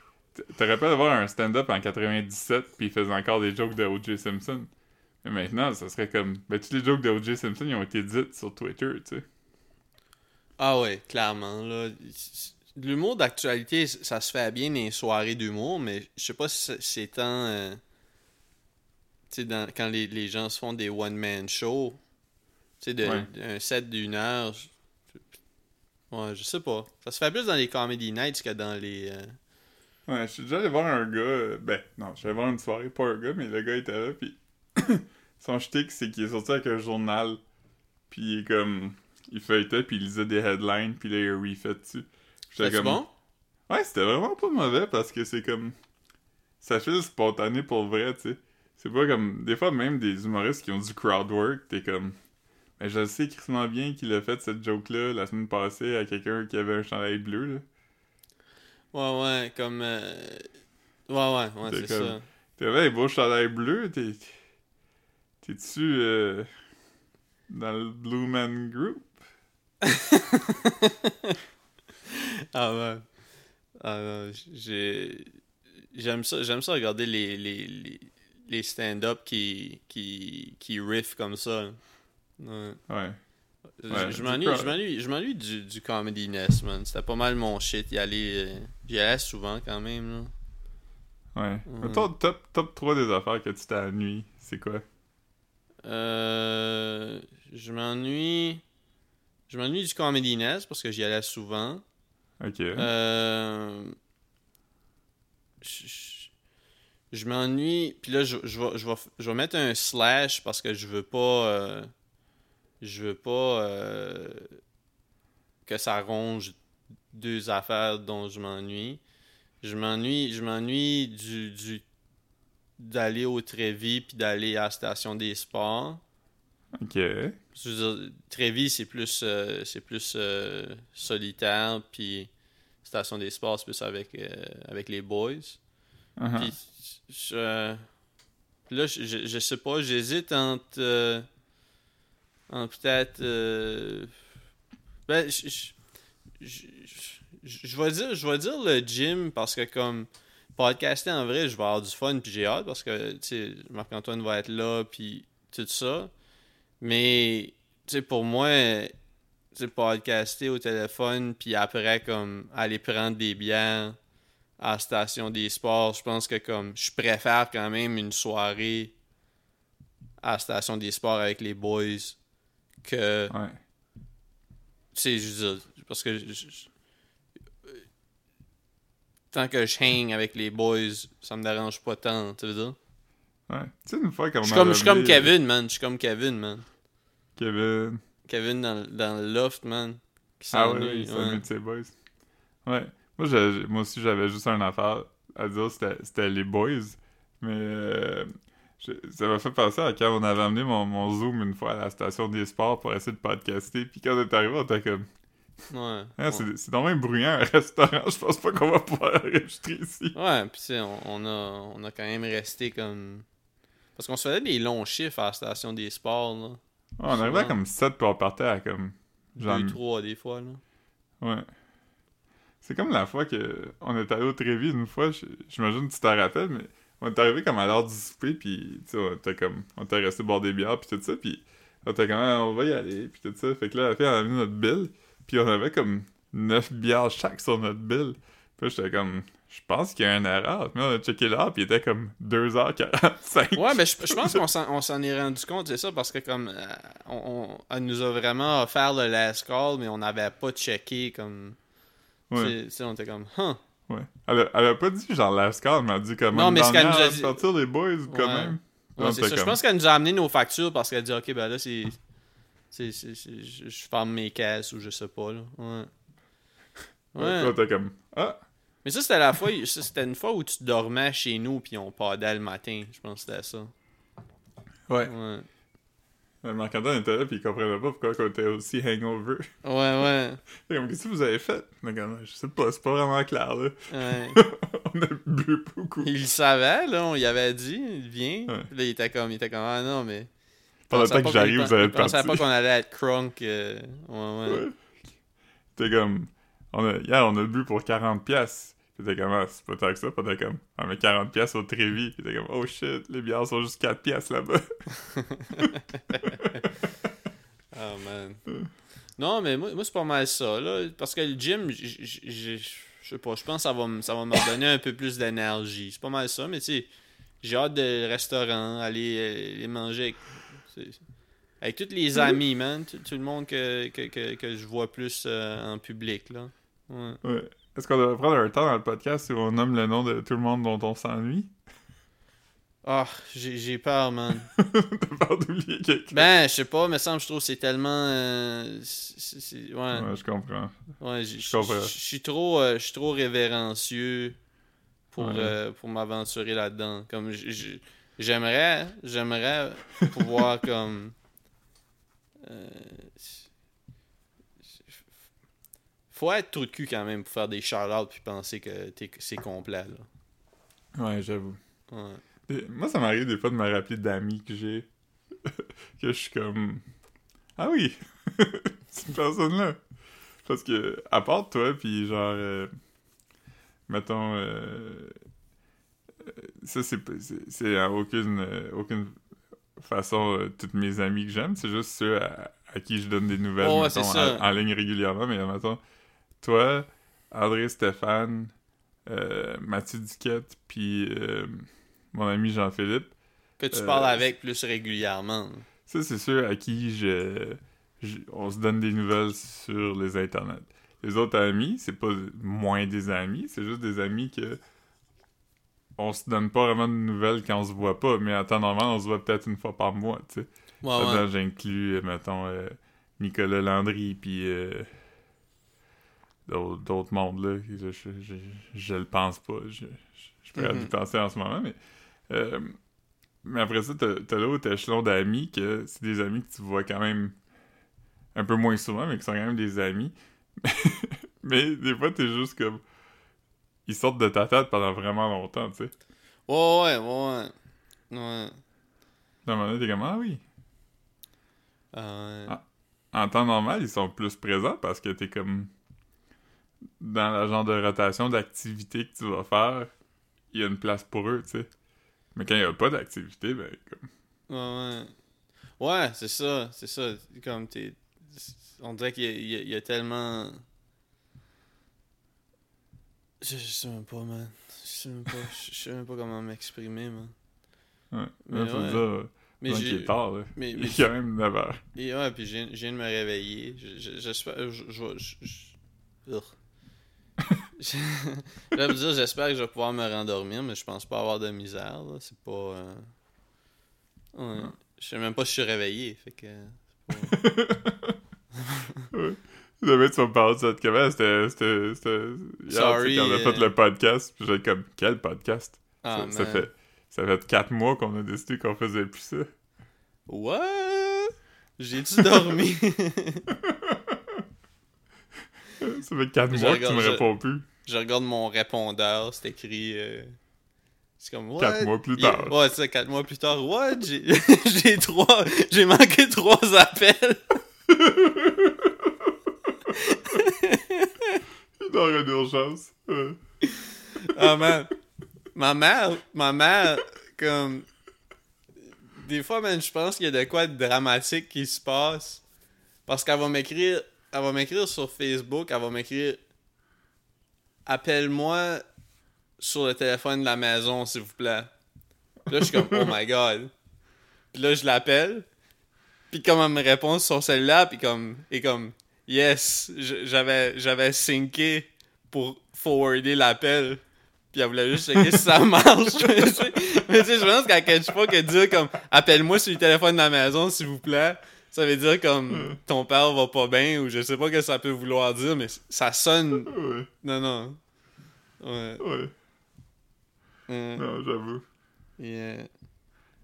t'aurais pas d'avoir un stand-up en 97, puis il faisait encore des jokes de O.J. Simpson. Mais maintenant, ça serait comme... Ben, tous les jokes de O.J. Simpson, ils ont été dites sur Twitter, tu sais. Ah ouais, clairement. Là. L'humour d'actualité, ça se fait bien dans les soirées d'humour, mais je sais pas si c'est- tant... euh, tu sais, quand les, les gens se font des one-man shows, tu sais, de- Ouais. un set d'une heure... je- Ouais, je sais pas. Ça se fait plus dans les comedy nights que dans les... euh, Ouais, je suis déjà allé voir un gars. euh, Ben, non, je suis allé voir une soirée, pas un gars, mais le gars était là, puis son shtick, c'est qu'il est sorti avec un journal, puis il est comme. Il feuilletait, puis il lisait des headlines, puis là, il refait dessus. C'était comme. bon? Ouais, c'était vraiment pas mauvais parce que c'est comme. Ça fait spontané pour vrai, tu sais. C'est pas comme. Des fois, même des humoristes qui ont du crowd work, t'es comme. Mais je sais crissement bien qu'il a fait cette joke-là la semaine passée à quelqu'un qui avait un chandail bleu, là. Ouais, ouais, comme... euh, Ouais, ouais, ouais, C'est c'est comme- ça. T'avais un beau chandail bleu, t'es. T'es-tu euh, dans le Blue Man Group? Ah ouais. Ah j'aime ça j'aime ça regarder les les, les, les stand-up qui qui qui riff comme ça. Ouais. Ouais. Je- Ouais, je du m'ennuie je du du comedy nest man. C'était pas mal mon shit y aller euh, j'y allais souvent quand même là. Ouais. Mettons, top, top 3 des affaires que tu t'ennuies, c'est quoi? Euh, je m'ennuie je m'ennuie du comedy nest parce que j'y allais souvent. Ok. Euh, je je- je m'ennuie. Puis là, je, je, vais, je, vais, je vais mettre un slash parce que je veux pas. euh, je veux pas euh, que ça ronge deux affaires dont je m'ennuie. Je m'ennuie. Je m'ennuie du, du d'aller au Trévis puis d'aller à la station des sports. Ok. Je veux dire, Trévis, c'est plus, euh, c'est plus euh, solitaire, puis Station des Sports, c'est plus avec, euh, avec les boys. Uh-huh. Puis, je- là, je, je, sais pas, j'hésite entre, entre peut-être... ben, je, je, je, je- je vais dire, je vais dire le gym, parce que comme podcaster en vrai, je vais avoir du fun, puis j'ai hâte, parce que, Marc-Antoine va être là, puis tout ça. Mais, tu sais, pour moi, tu sais, podcaster au téléphone, puis après, comme, aller prendre des bières à la station des sports, je pense que, comme, je préfère quand même une soirée à la station des sports avec les boys que, Ouais. tu sais, je veux dire, parce que je- je- tant que je hang avec les boys, ça me dérange pas tant, tu veux dire? Ouais. Tu sais, une fois, quand Je suis comme, je Kevin, man. Je suis comme Kevin, man. Kevin. Kevin dans, dans le loft, man. Qui Ah s'ennuie, il s'ennuie de ses boys. Ouais. Moi, j'ai- moi aussi, j'avais juste une affaire à dire, c'était les boys. Mais euh, je- ça m'a fait penser à quand on avait amené mon, mon Zoom une fois à la station des sports pour essayer de podcaster. Puis quand on est arrivé, on était comme, Ouais. Ouais. c'est c'est vraiment bruyant un restaurant. Je pense pas qu'on va pouvoir enregistrer ici. Ouais, pis tu sais, on, on a, on a quand même resté comme. Parce qu'on se faisait des longs chiffres à la station des sports, là. On arrivait à comme 7 puis on partait à comme. Genre, Deux, trois, des fois, là. Ouais. C'est comme la fois que on est allé au Trévis une fois, j'imagine que tu t'en rappelles, mais on est arrivé comme à l'heure du souper, puis tu sais, on était comme, on était resté boire des bières, puis tout ça, puis on était comme, Ah, on va y aller, puis tout ça. Fait que là, la fille, elle a mis notre bill, puis on avait comme 9 bières chaque sur notre bill. Puis j'étais comme, je pense qu'il y a une erreur. Mais on a checké l'heure, puis il était comme 2h45. Ouais, mais je, je pense qu'on s'en, on s'en est rendu compte, c'est ça, parce que comme. euh, on, nous a vraiment offert le last call, mais on n'avait pas checké, comme. Ouais, tu sais, on était comme, huh. ouais. Elle a, elle a pas dit genre last call, mais elle a dit comme, Non, mais ce qu'elle nous a dit- sortir les boys, quand Ouais. même. Ouais, Là, c'est ça. Je pense qu'elle nous a amené nos factures parce qu'elle a dit, ok, ben là, c'est. c'est, c'est, c'est- je, ferme mes caisses ou je sais pas, là. Ouais. Ouais. Ouais. Puis on était comme, ah! Mais ça, c'était la fois, c'était une fois où tu dormais chez nous puis on padait le matin. Je pense que c'était ça. Ouais. Ouais. Euh, Marc-Antoine était là, puis il comprenait pas pourquoi on était aussi hangover. Ouais, ouais. Fait comme, qu'est-ce que vous avez fait? Mais comme, je sais pas, c'est pas vraiment clair, là. ouais. on a bu beaucoup. Il le savait, là, on y avait dit. Ouais. Puis Là, il était comme, il était comme, ah non, mais. Pendant le temps que j'arrive, vous allez il être parti. pas qu'on allait être crunk. euh, Ouais, ouais. Ouais. T'es comme, on a, hier, on a bu pour 40 pièces. Comme, ah, c'est pas tant que ça. Puis t'es comme, on met 40 pièces au Trévis. Puis t'es comme, oh shit, les bières sont juste 4 pièces là-bas. Oh man. Non, mais moi, moi c'est pas mal ça, là. Parce que le gym, je sais pas, je pense que ça va, me- ça va me redonner un peu plus d'énergie. C'est pas mal ça, mais tu sais, j'ai hâte de restaurant, aller, euh, aller manger avec, tous les amis, man. Tout, tout le monde que, que, que, que je vois plus euh, en public, là. Ouais. Ouais. Est-ce qu'on devrait prendre un temps dans le podcast où on nomme le nom de tout le monde dont on s'ennuie? Ah, j'ai j'ai peur, man. T'as peur d'oublier quelqu'un? Ben, je sais pas, mais semble je trouve que c'est tellement. euh, ouais. Ouais, je comprends. Ouais, Je comprends. je- je suis trop, euh, je suis trop révérencieux pour, Ouais. euh, pour m'aventurer là-dedans. Comme j'aimerais, j'aimerais pouvoir comme. Faut être trou de cul quand même pour faire des shout-outs puis penser que t'es- c'est complet là. Ouais, j'avoue. Ouais. Moi, ça m'arrive des fois de me rappeler d'amis que j'ai. que je suis comme. Ah oui! Cette personne-là! Parce que, à part toi, puis genre. euh, mettons. euh, euh, ça, c'est à aucune, aucune façon euh, toutes mes amis que j'aime. C'est juste ceux à, à qui je donne des nouvelles Oh, ouais, mettons, en, ligne régulièrement. Mais mettons, toi, André Stéphane, euh, Mathieu Duquette, puis euh, mon ami Jean-Philippe. Que tu Euh, parles avec plus régulièrement. Ça, c'est ceux à qui je, je- on se donne des nouvelles sur les internets. Les autres amis, c'est pas moins des amis, c'est juste des amis que on se donne pas vraiment de nouvelles quand on se voit pas, mais en temps normal, on se voit peut-être une fois par mois, tu sais. Ouais, ouais. Là-dedans, j'inclus, euh, mettons, euh, Nicolas Landry, puis euh, d'autres mondes, là. Je, je, je, je le pense pas. Je, je, pourrais Mhm. y penser en ce moment, mais... euh, mais après ça, t'as l'autre échelon d'amis, que c'est des amis que tu vois quand même un peu moins souvent, mais qui sont quand même des amis. mais des fois, t'es juste comme... Ils sortent de ta tête pendant vraiment longtemps, tu sais. Ouais, ouais, ouais. Ouais. À un moment t'es comme, ah oui. Ah. en temps normal, ils sont plus présents parce que t'es comme dans le genre de rotation d'activité que tu vas faire, il y a une place pour eux, tu sais. Mais quand il n'y a pas d'activité, ben comme. Ouais, ouais. Ouais, c'est ça, c'est ça. Comme t'es. On dirait qu'il y, a- y y tellement. Je, je sais même pas, man. Je sais même pas, je, sais même pas comment m'exprimer, man. Ouais. Mais faut ouais. dire, Mais j'ai. tard, là. Mais, Il est quand même 9 heures. et ouais, puis je viens, de me réveiller. Je- je- J'espère. Je, je, je, vous dire, j'espère que je vais pouvoir me rendormir, mais je pense pas avoir de misère. C'est pas. euh, ouais. Je sais même pas si je suis réveillé. Fait que. pas- Demain, tu vas me parler de cette comment c'était. Hier, Sorry, quand on a euh. fait le podcast, puis j'étais comme, quel podcast? Ah, ça, ça fait. Ça fait 4 mois qu'on a décidé qu'on faisait plus ça. What? J'ai-tu dormi? Ça fait 4 Je mois que tu me réponds plus. Je regarde mon répondeur, c'est écrit. euh, C'est comme. What? Quatre mois plus Il- tard. Ouais, c'est ça, 4 mois plus tard. What? J'ai j'ai trois. J'ai manqué trois appels. Il dort en urgence. Ouais. Ah, man. Ma mère, ma mère, comme. Des fois, man, je pense qu'il y a de quoi de dramatique qui se passe. Parce qu'elle va m'écrire. Elle va m'écrire sur Facebook, elle va m'écrire. Appelle-moi sur le téléphone de la maison, s'il vous plaît. Puis là, je suis comme, oh my god. Puis là, je l'appelle. Puis comme elle me répond sur celle-là, puis comme, et comme, yes, j'avais, j'avais synqué pour forwarder l'appel. Puis elle voulait juste checker si ça marche. mais tu sais, je pense qu'à quelque fois que dire comme, appelle-moi sur le téléphone de la maison, s'il vous plaît, ça veut dire comme, ton père va pas bien, ou je sais pas ce que ça peut vouloir dire, mais ça sonne. Ouais, Non, non. Ouais. ouais. Hum, Non, j'avoue. yeah.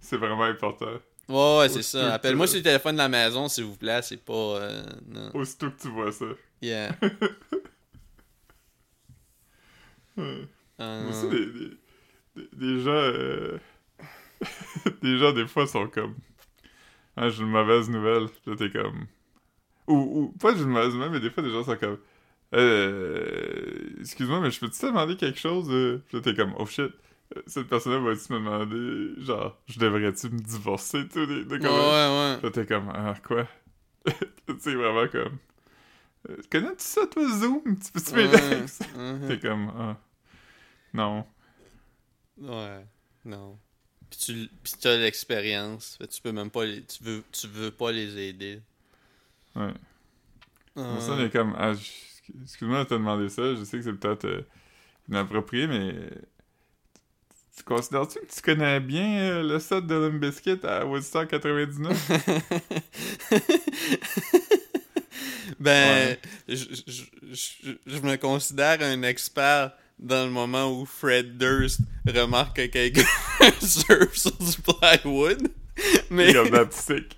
C'est vraiment important. Ouais, ouais, c'est ça. Appelle-moi sur le téléphone de la maison, s'il vous plaît. C'est pas. euh, non. Aussitôt que tu vois ça. Yeah. Ouais. Euh, Aussi, des, des, des, des gens. euh, des gens, des fois, sont comme. Ah, j'ai une mauvaise nouvelle. Puis Là, t'es comme. Ou, ou pas j'ai une mauvaise nouvelle, mais des fois, des gens sont comme. Euh. Excuse-moi, mais je peux-tu te demander quelque chose? euh? Puis là, t'es comme, oh shit. Euh, Cette personne-là va-tu me demander, genre, je devrais-tu me divorcer, sais, de, de Ouais, comme- ouais, Là, t'es comme, ah, quoi? c'est vraiment comme. Connais-tu ça, toi, Zoom? Tu peux-tu ouais. m'aider. T'es comme, ah. Non. Ouais. Non. Puis tu t'as l'expérience. Que Tu peux même pas les. Tu veux, tu veux pas les aider. Ouais. Euh, Ça, on est comme, ah, excuse-moi de te demander ça, je sais que c'est peut-être euh, inapproprié, mais. Tu considères-tu que tu connais bien euh, le set de Limp Bizkit à Woodstock 99? ben, je, je, je, je me considère un expert dans le moment où Fred Durst remarque que quelqu'un surfe sur du plywood. Mais. Comme that sick.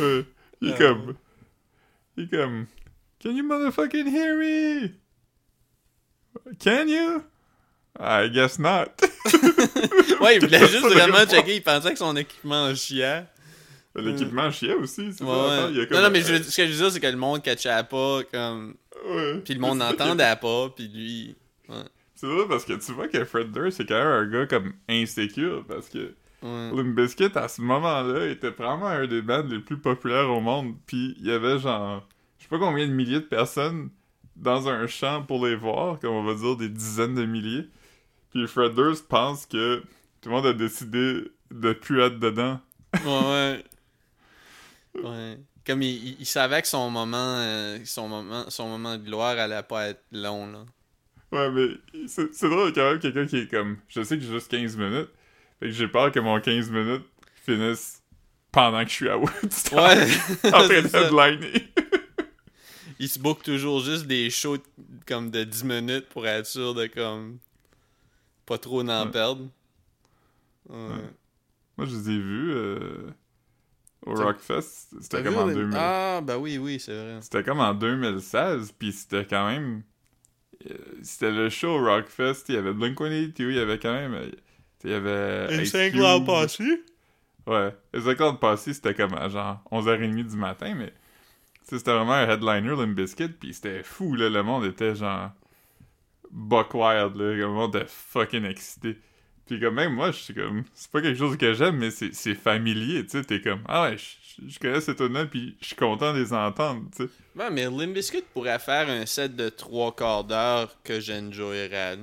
Euh, il est Ah. comme. Il est comme. Can you motherfucking hear me? Can you? I guess not. ouais, il voulait juste vraiment checker. Il pensait que son équipement chiait. L'équipement chiait aussi, c'est Ouais, ça. l'affaire, ouais. il y a comme Non, non, mais je ce que je veux dire, c'est que le monde catchait pas, comme. Ouais. Puis le monde n'entendait pas, puis lui. C'est vrai parce que tu vois que Fred Durst, c'est quand même un gars comme insécure parce que Bizkit, à ce moment-là, était probablement un des bands les plus populaires au monde. Puis il y avait genre, je sais pas combien de milliers de personnes dans un champ pour les voir, comme on va dire des dizaines de milliers. Puis Fred Durst pense que tout le monde a décidé de plus être dedans. Ouais, ouais. Ouais. Comme il, savait que son moment, euh, son moment, son moment de gloire allait pas être long, là. Ouais, mais c'est drôle quand même quelqu'un qui est comme, je sais que j'ai juste 15 minutes. Fait que j'ai peur que mon 15 minutes finisse pendant que je suis à Woodstock. Ouais, en train de. Il se book toujours juste des shows comme de 10 minutes pour être sûr de comme pas trop en Ouais. perdre. Ouais. Ouais. Moi, je les ai vus euh, au Rockfest. C'était comme en Olymp- 2000. Ah, bah oui, oui, c'est vrai. C'était comme en 2016, puis c'était quand même. euh, C'était le show au Rockfest. Il y avait Blink-182, il y avait quand même. euh, Il y avait. Ice Cube. Ouais. Les 5 ans passés, c'était comme à genre 11h30 du matin, mais. C'était vraiment un headliner, Limp Bizkit, puis c'était fou, là. Le monde était genre. Buck wild, là. Le monde était fucking excité. Puis comme même moi, je suis comme. C'est pas quelque chose que j'aime, mais c'est c'est familier, tu sais. T'es comme. Ah ouais, je- je connais ces tunes-là, puis je suis content de les entendre, tu sais. Ouais, mais Limp Bizkit pourrait faire un set de trois quarts d'heure que j'enjoyerais.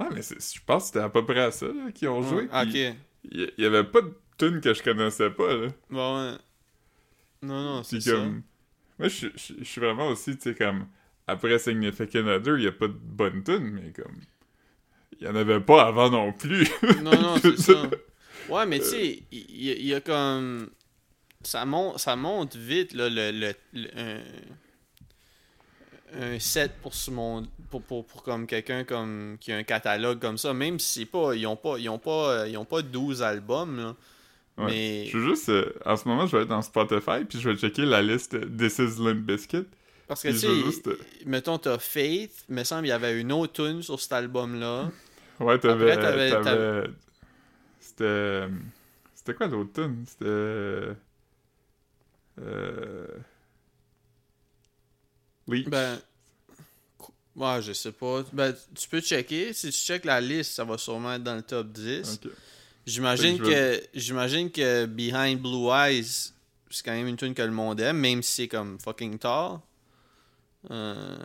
Ah, mais je pense que c'était à peu près à ça là, qu'ils ont joué. Ok. Il y, avait pas de tune que je connaissais pas, là. Bon, ouais. Non, non, c'est ça. comme. Moi, je, je, je suis vraiment aussi, tu sais, comme. Après Significant Other, il y a pas de bonne tune, mais comme. Il y en avait pas avant non plus. Non, non, c'est ça. Ouais, mais tu sais, il y, a- il y a comme. Ça monte, ça monte vite, là, le. le, le- un, un set pour ce monde. Pour, pour, pour comme quelqu'un comme qui a un catalogue comme ça, même si c'est pas. Ils ont pas. Ils ont pas. euh, Ils ont pas 12 albums, là. Ouais. Mais. Je veux juste. euh, en ce moment, je vais être dans Spotify, puis je vais checker la liste This is Limp Bizkit. Parce que tu sais, juste. euh, mettons, t'as Faith, me semble il y avait une autre tune sur cet album-là. Ouais, t'avais. Après, t'avais- C'était. C'était quoi l'autre tune? C'était. Euh. Leech. Ben. Ouais, je sais pas. Ben, tu peux checker. Si tu checkes la liste, ça va sûrement être dans le top 10. Ok. J'imagine que je que j'imagine que Behind Blue Eyes, c'est quand même une tune que le monde aime, même si c'est comme fucking tard. Euh,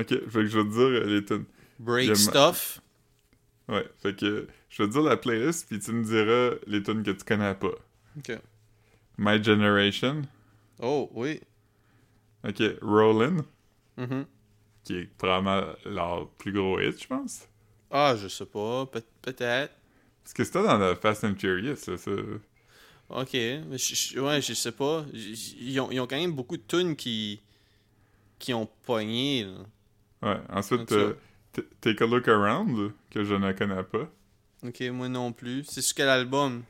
Ok, fait que je vais te dire euh, les tunes. Break Stuff. Ouais, fait que je vais te dire la playlist, puis tu me diras les tunes que tu connais pas. Ok. My Generation. Oh, oui. Ok, Rollin', Mhm. qui est probablement leur plus gros hit, je pense. Ah, je sais pas. Peut- Peut-être. Parce que c'était dans la Fast and Furious, ça. ça. Ok. Mais je- je- ouais, je sais pas. Ils ont, ils ont quand même beaucoup de tunes qui, qui ont pogné. là. Ouais, ensuite, euh, Take a Look Around, que je ne connais pas. Ok, moi non plus. C'est sur quel album?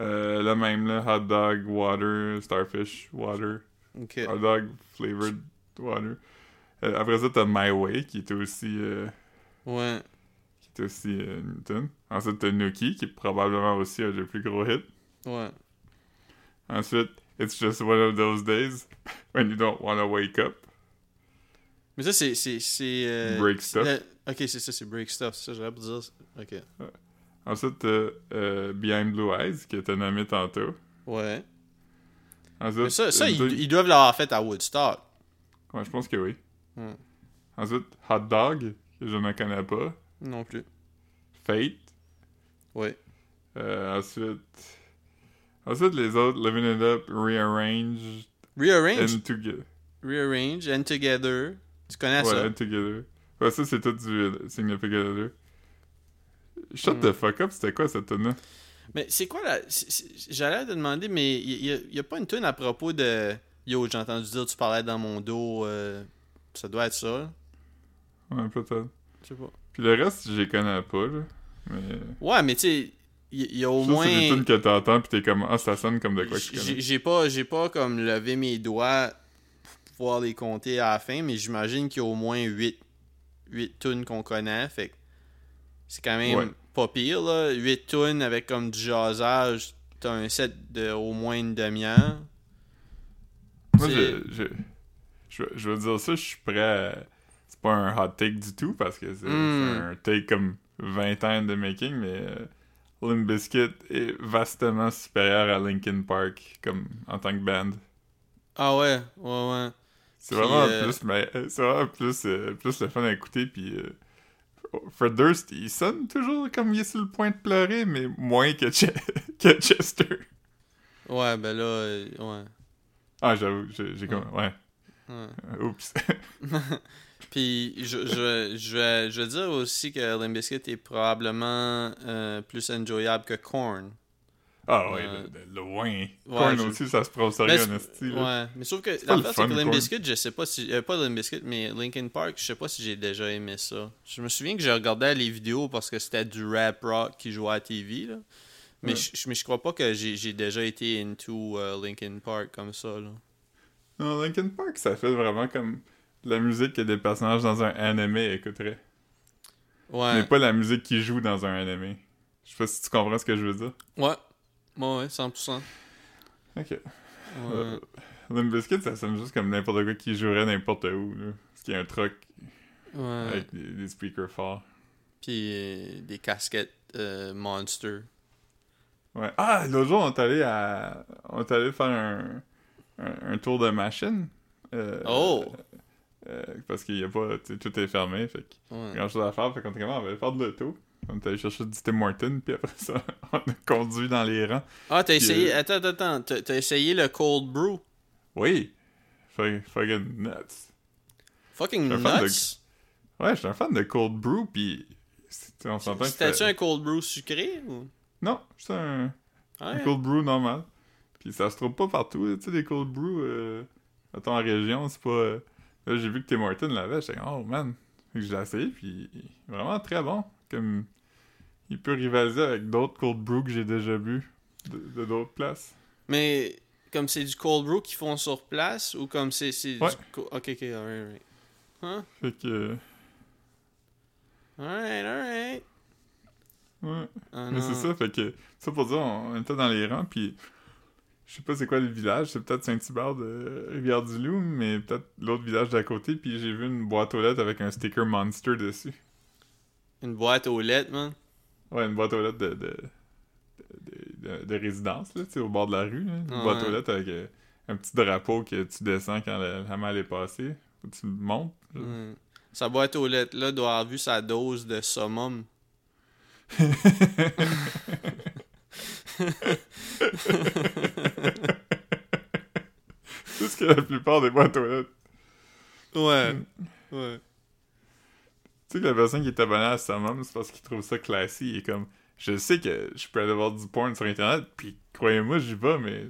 Euh, le même, là. Hot dog, water, starfish, water. Ok. Hot dog, flavored water. Euh, après ça, t'as My Way, qui est aussi... euh, Ouais. qui est aussi euh, tune. Ensuite, t'as Nuki, qui est probablement aussi un des plus gros hits. Ouais. Ensuite, It's Just One of Those Days, When You Don't Wanna Wake Up. Mais ça, c'est. euh, Break Stuff. le- Ok, c'est ça, c'est Break Stuff. C'est ça, j'aurais dire. Ok. Ensuite, euh, Behind Blue Eyes, qui était nommé tantôt. Ouais. Ensuite, Mais ça, ils, doivent l'avoir fait à Woodstock. Ouais, je pense que oui. Hmm. Ensuite, Hot Dog, que je ne connais pas. Non plus. Fate. Ouais. Euh, ensuite... Ensuite, les autres, Living It Up, Rearrange, Rearrange. and Together. Rearrange and Together. Tu connais Ouais, ça? and Together. Ouais, ça, c'est tout du Significant Other. Shut Hmm. the fuck up, c'était quoi cette tune Mais c'est quoi la. J'allais te demander, mais il y, a- y a pas une tune à propos de. Yo, j'ai entendu dire tu parlais dans mon dos. euh, Ça doit être ça. Ouais, peut-être. Je sais pas. Puis le reste, je les connais pas, là. Mais... Ouais, mais tu sais, il y, a au Ça, moins. c'est des tunes que t'entends, pis t'es comme, ah, ça sonne comme de quoi que J'ai connais. j'ai pas, j'ai pas comme levé mes doigts pouvoir les compter à la fin, mais j'imagine qu'il y a au moins 8, 8 tunes qu'on connaît. Fait c'est quand même Ouais. pas pire, là. 8 tunes avec comme du jasage. T'as un set de au moins une demi-heure. Moi, je, je, je, veux- je veux dire ça, je suis prêt à... C'est pas un hot take du tout, parce que c'est Mm. c'est un take comme 20 ans de making, mais euh, Limp Bizkit est vastement supérieur à Linkin Park, comme en tant que band. Ah ouais, ouais, ouais. C'est Puis, vraiment euh, plus, mais, euh, c'est vraiment plus, euh, plus le fun à écouter, puis... euh, Fred Durst, il sonne toujours comme il est sur le point de pleurer, mais moins que, Che- que Chester. Ouais, ben là, euh, ouais. Ah, j'avoue, j'ai comme... Ouais. ouais. Oups. Puis je, je, je, vais, je vais dire aussi que Limp Bizkit est probablement euh, plus enjoyable que Korn. Ah ouais, Euh, de, de loin. Korn je- aussi, ça se prend au Mais sérieux, c'est- en esti, là. Ouais, mais sauf que l'affaire c'est que Limp. Bizkit, je sais pas si euh, pas Limp Bizkit mais Linkin Park, je sais pas si j'ai déjà aimé ça. Je me souviens que j'ai regardé les vidéos parce que c'était du rap rock qui jouait à la TV là. Mais, Ouais. je, mais je crois pas que j'ai j'ai déjà été into euh, Linkin Park comme ça là. Non, Linkin Park, ça fait vraiment comme la musique que des personnages dans un anime écouteraient. Ouais. Mais pas la musique qui joue dans un anime. Je sais pas si tu comprends ce que je veux dire. Ouais. Ouais, ouais, 100%. Ok. Ouais. Euh, Limp ça sonne juste comme n'importe quoi qui jouerait n'importe où, là. Parce qu'il y a un truck ouais. avec des, des speakers forts. Puis euh, des casquettes euh, Monster. Ouais. Ah, l'autre jour, on est allé à... On est allé faire un... Un, un tour de machine. Euh, Oh! euh, parce qu'il y a pas... Tout est fermé, fait que... Ouais. grand chose à faire, fait qu'on était comme, on va aller faire de l'auto. On est allé chercher du Tim Martin, puis après ça, on a conduit dans les rangs. Ah, t'as essayé. euh, Attends, attends, attends. T'as essayé le Cold Brew? Oui! Fuck- Fucking nuts. Fucking de- nuts? Ouais, je suis un fan de Cold Brew, puis on s'entend que C'était-tu un Cold Brew sucré ou? Non, c'est un. Cold Brew normal. Puis ça se trouve pas partout, tu sais, des Cold Brew, euh, mettons, en région, c'est pas... euh, Là, j'ai vu que Tim Martin l'avait, j'étais comme, oh man! Je l'ai essayé, puis vraiment très bon. Comme, il peut rivaliser avec d'autres Cold Brew que j'ai déjà bu de d'autres places. Mais comme c'est du Cold Brew qu'ils font sur place ou comme c'est. c'est Ouais. du Ok, ok, alright, alright. Hein? Fait que... Alright, alright. Ouais. Ah, Mais c'est ça, fait que ça pour dire, on, on était dans les rangs, puis je sais pas c'est quoi le village, c'est peut-être Saint-Hubert de Rivière-du-Loup, mais peut-être l'autre village d'à côté, puis j'ai vu une boîte aux lettres avec un sticker Monster dessus. Une boîte aux lettres, man. Ouais, une boîte aux lettres de, de, de, de- de résidence, là, au bord de la rue, là. Une Ah boîte ouais. aux lettres avec euh, un petit drapeau que tu descends quand la, la malle est passée. Que tu le montes. Ouais. Sa boîte aux lettres là doit avoir vu sa dose de summum. C'est ce que la plupart des boîtes aux lettres. Ouais. Mm. Ouais. Tu sais que la personne qui est abonnée à Summum, c'est parce qu'il trouve ça classique. Il est comme, je sais que je peux aller voir du porn sur Internet, puis croyez-moi, j'y vais, mais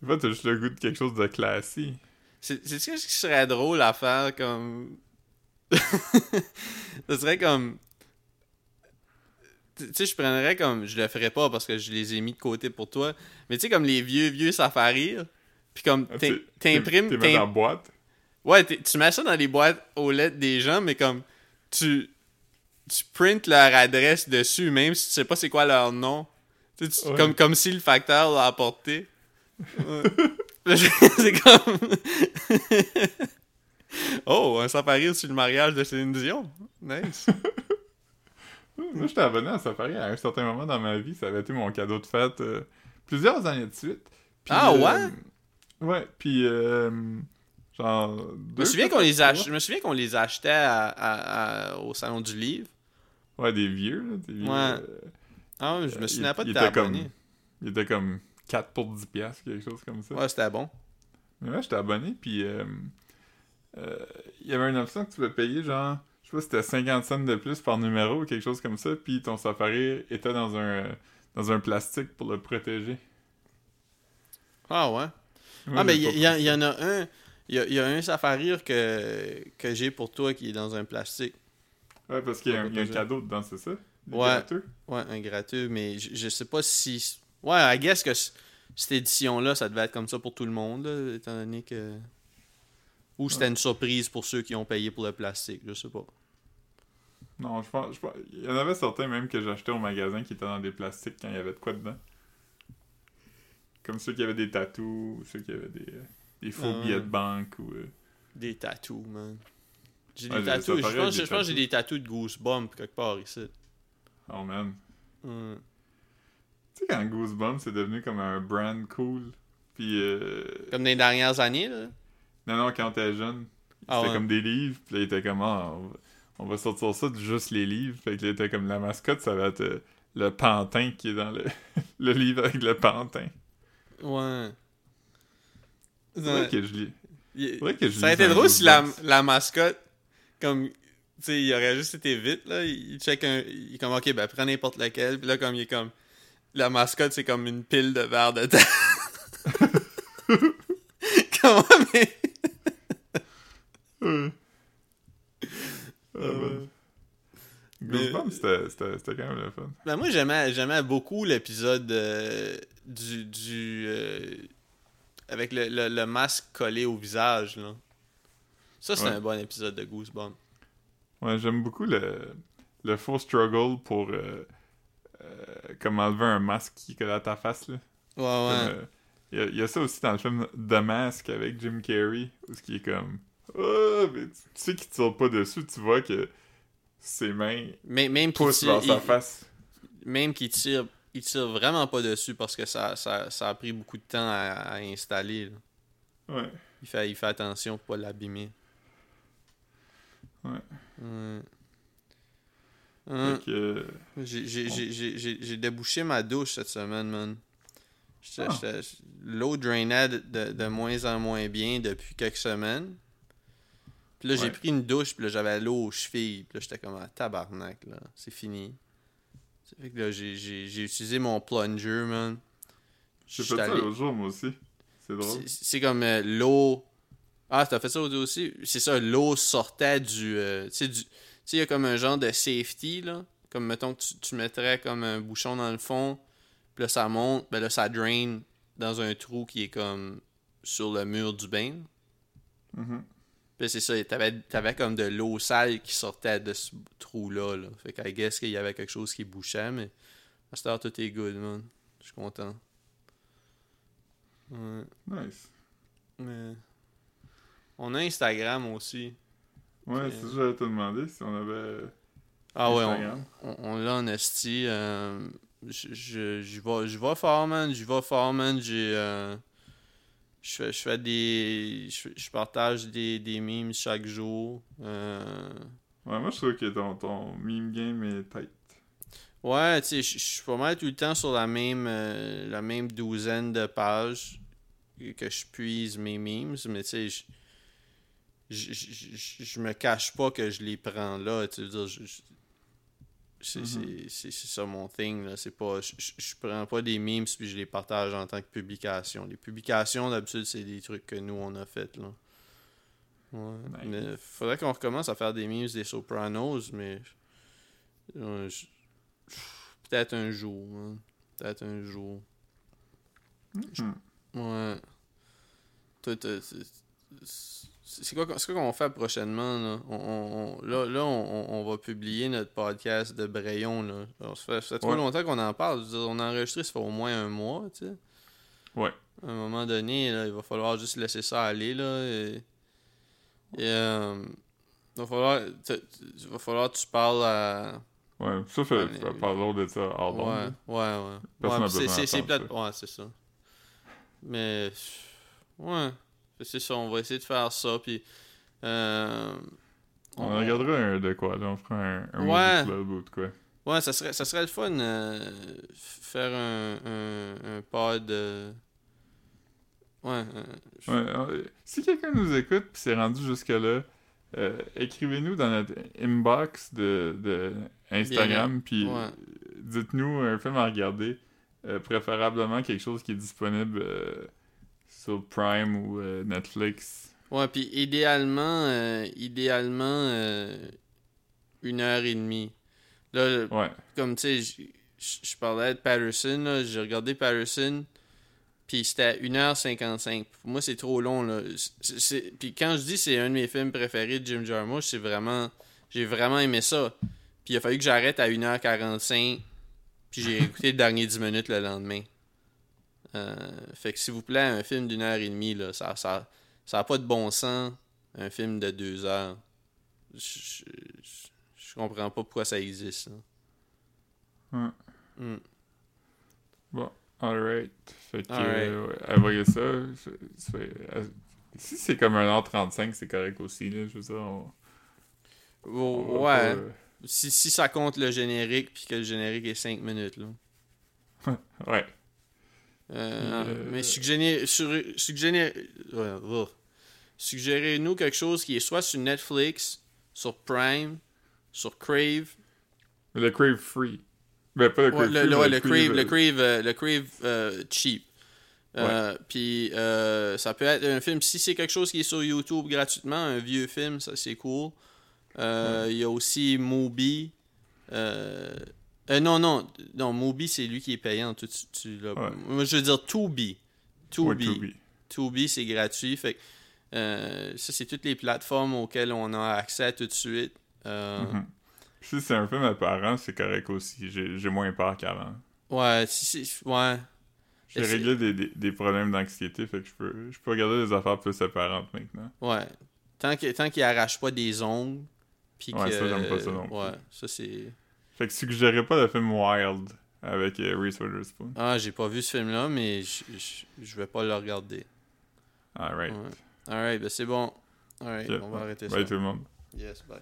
des fois, t'as juste le goût de quelque chose de classique. C'est ce qui serait drôle à faire comme. Ce serait comme. tu sais, je prendrais comme. Je le ferais pas parce que je les ai mis de côté pour toi. Mais tu sais, comme les vieux, vieux safaris. Puis comme, Ah, t'imprimes. Mets t'im- dans la boîte? Ouais, t'es- tu mets ça dans les boîtes aux lettres des gens, mais comme. Tu. Tu printes leur adresse dessus, même si tu sais pas c'est quoi leur nom. Tu sais, tu- Ouais. comme, comme si le facteur l'a apporté. Ouais. C'est comme. oh, un safari sur le mariage de Céline Dion. Nice. Moi, j'étais abonné à Safari à un certain moment dans ma vie. Ça avait été mon cadeau de fête euh, plusieurs années de suite. Ah, euh, ouais? ouais, puis euh, genre... Je me souviens qu'on les, ach- je me souviens qu'on les achetait à- à- à- au Salon du Livre. Ouais, des vieux, là, des vieux, Ouais. euh, Ah, je me il- souviens pas de ta comme- il était comme 4 pour 10 piastres, quelque chose comme ça. Ouais, c'était bon. Mais ouais, j'étais abonné, puis euh, euh, il y avait une option que tu pouvais payer, genre, je sais pas si c'était 50 cents de plus par numéro ou quelque chose comme ça, puis ton Safari était dans un, euh, dans un plastique pour le protéger. Ah ouais. Moi, ah, mais y, y il y en a un. Il y a, il y a un safari que, que j'ai pour toi qui est dans un plastique. Ouais, parce qu'il y, a un- il y a un protéger. cadeau dedans, c'est ça? Des Ouais. gratteux? Ouais, un gratteux, mais je, je sais pas si. Ouais, I guess que cette édition-là, ça devait être comme ça pour tout le monde, là, étant donné que. Ou c'était une surprise pour ceux qui ont payé pour le plastique, je sais pas. Non, je pense, je pense- Il y en avait certains même que j'achetais au magasin qui étaient dans des plastiques quand il y avait de quoi dedans. Comme ceux qui avaient des tatous, ou ceux qui avaient des, euh, des faux Ah. billets de banque, ou... euh, Des tatous, man. J'ai Ouais, des j'ai- tatous. Je pense, je pense que j'ai des tatous de Goosebumps quelque part ici. Oh man. Ouais. Tu sais, quand Goosebumps c'est devenu comme un brand cool, puis... euh, Comme dans les dernières années, là. Non, non, quand t'es jeune, Ah c'était ouais. comme des livres, puis là, il était comme, ah, on, va, on va sortir ça de juste les livres. Fait que là, il était comme la mascotte, ça va être euh, le pantin qui est dans le, le livre avec le pantin. Ouais. Vrai que je lis. Vrai que je ça aurait été drôle si la, la mascotte, comme, tu sais, il aurait juste été vite, là. Il check un. Il est comme, ok, ben, prends n'importe lequel. Puis là, comme, il est comme. La mascotte, c'est comme une pile de verre de terre. Comment, mais. Ouais. Ah, Euh. Goosebumps, c'était- quand même le fun. Ben, moi, j'aimais, j'aimais beaucoup l'épisode euh, du. du euh, avec le, le, le masque collé au visage, là. Ça, c'est Ouais. un bon épisode de Goosebumps. Ouais, j'aime beaucoup le, le faux struggle pour euh, euh, comme enlever un masque qui colle à ta face, là. Ouais, ouais. euh, Il y, a- il y a ça aussi dans le film The Mask avec Jim Carrey, où ce qui est comme Ah, mais tu, tu sais qu'il tire pas dessus, tu vois que ses mains Mais, même poussent tire, vers sa il- face. même qu'il tire, il tire vraiment pas dessus parce que ça, ça, ça a pris beaucoup de temps à, à installer. là. Ouais. Il fait, il fait attention pour pas l'abîmer. Ouais. Ouais. Fait que, euh, j'ai- débouché ma douche cette semaine, man. Ah. L'eau drainait de, de- de moins en moins bien depuis quelques semaines. Puis là, j'ai pris une douche, puis là, j'avais l'eau aux chevilles. Puis là, j'étais comme, ah, tabarnak, là. C'est fini. Fait que là, j'ai- utilisé mon plunger, man. J'ai Je fait suis ça allé- l'autre jour, moi aussi. C'est drôle. c'est- comme euh, l'eau. Ah, t'as fait ça aussi? C'est ça, l'eau sortait du. euh, tu sais, du- il y a comme un genre de safety, là. Comme, mettons, que tu, tu mettrais comme un bouchon dans le fond, puis là, ça monte, ben là, ça drain dans un trou qui est comme sur le mur du bain. Mhm. Puis c'est ça, t'avais, t'avais comme de l'eau sale qui sortait de ce trou-là, là. Fait que, I guess qu'il y avait quelque chose qui bouchait, mais à cette heure, tout est good, man. Je suis content. Ouais. Nice. Mais... On a Instagram aussi. Ouais, c'est ça que j'allais te demander si on avait. Ah ouais, on, on, on l'a en esti. euh, je- je j'y vais, j'y vais fort, man. J'y vais fort, man. J'ai... euh, je fais, je fais des... Je, partage des, des memes chaque jour. Euh, Ouais, moi je trouve que ton, ton meme game est tight. Ouais, tu sais, je je suis pas mal tout le temps sur la même, euh, la même douzaine de pages que je puise mes memes, mais tu sais, je, je, je, je- me cache pas que je les prends là, tu veux dire, c'est Mhm. c'est- ça mon thing, là, c'est pas, je, je, je prends pas des memes puis je les partage en tant que publication. Les publications, d'habitude, c'est des trucs que nous, on a fait, là. Ouais, Nice. mais faudrait qu'on recommence à faire des memes des Sopranos, mais... euh, je- peut-être un jour. hein. Peut-être un jour. Hmm. Ouais. Toi, c'est- quoi, c'est quoi qu'on va faire prochainement, là? On, là, là on, va publier notre podcast de Brayon, là. Alors, ça fait, ça fait trop Ouais. longtemps qu'on en parle. Dire, on a enregistré, ça fait au moins un mois, tu sais. Ouais. À un moment donné, là, il va falloir juste laisser ça aller, là. Et, et, euh, il va falloir, il va falloir que tu parles à... Ouais, ça fait. Ça parlons de ça hors Ouais, ouais, ouais. Personne Ouais, n'a c'est- c'est c'est plate. Ouais, c'est ça. Mais, ouais. C'est ça, on va essayer de faire ça, puis... euh, On regardera un de quoi, là. On fera un, un Ouais. movie club ou de quoi. Ouais, ça serait, ça serait le fun euh, faire un, un, un pod. euh, Ouais. je- Ouais, si quelqu'un nous écoute pis s'est rendu jusque-là, écrivez-nous dans notre inbox de, de Instagram, puis Ouais. dites-nous un film à regarder, préférablement quelque chose qui est disponible sur Prime ou euh, Netflix. Ouais, puis idéalement, euh, idéalement, euh, une heure et demie. Là, Ouais, comme tu sais, je parlais de Patterson, j'ai regardé Patterson, puis c'était à 1h55. Pour moi, c'est trop long, là. Puis quand je dis c'est un de mes films préférés de Jim Jarmusch, c'est vraiment... J'ai vraiment aimé ça. Puis il a fallu que j'arrête à 1h45, puis j'ai écouté le dernier 10 minutes le lendemain. Euh, fait que s'il vous plaît, un film d'une heure et demie, là, ça ça, ça a pas de bon sens, un film de deux heures. Je, je, comprends pas pourquoi ça existe. Ouais. Hmm. bon, alright. Fait que, Alright. euh, ouais, envoyez ça. ça- ça si c'est comme 1h35, c'est correct aussi, là, je veux dire, on- on va ouais. pas, euh, Si, si ça compte le générique, puis que le générique est 5 minutes, là. ouais. Euh, Euh, Mais suggérez, suggérez, oh. suggérez-nous quelque chose qui est soit sur Netflix, sur Prime, sur Crave. Le Crave Free. Ben, pas le Ouais, Crave le, Free, le- mais ouais, le Crave, le euh, Crave, euh, le Crave euh, cheap. Euh, Puis euh, ça peut être un film, si c'est quelque chose qui est sur YouTube gratuitement, un vieux film, ça c'est cool. Euh, Il y a aussi Moby. Euh, non, non, non, Moby c'est lui qui est payant. Tu, tu- tu l'as- Ouais. Moi je veux dire Tubi. ouais, Tubi. Tubi. Tubi, c'est gratuit. Fait que, euh, ça, c'est toutes les plateformes auxquelles on a accès tout de suite. Euh, Mhm. Si c'est un film apparent, c'est correct aussi. J'ai j'ai moins peur qu'avant. Ouais, si, si, ouais. J'ai Et c'est- réglé des, des, des problèmes d'anxiété, fait que je peux, je peux regarder des affaires plus apparentes maintenant. Ouais. Tant qu'il tant qu'il arrache pas des ongles. Puis Ouais, que, ça, j'aime pas ça non plus. Ouais, ça c'est. Fait que suggérez pas le film Wild avec euh, Reese Witherspoon. Ah, j'ai pas vu ce film-là, mais je- vais pas le regarder. Alright. Alright, ben c'est bon. Alright, on va arrêter Bye ça. tout le monde. Yes, bye.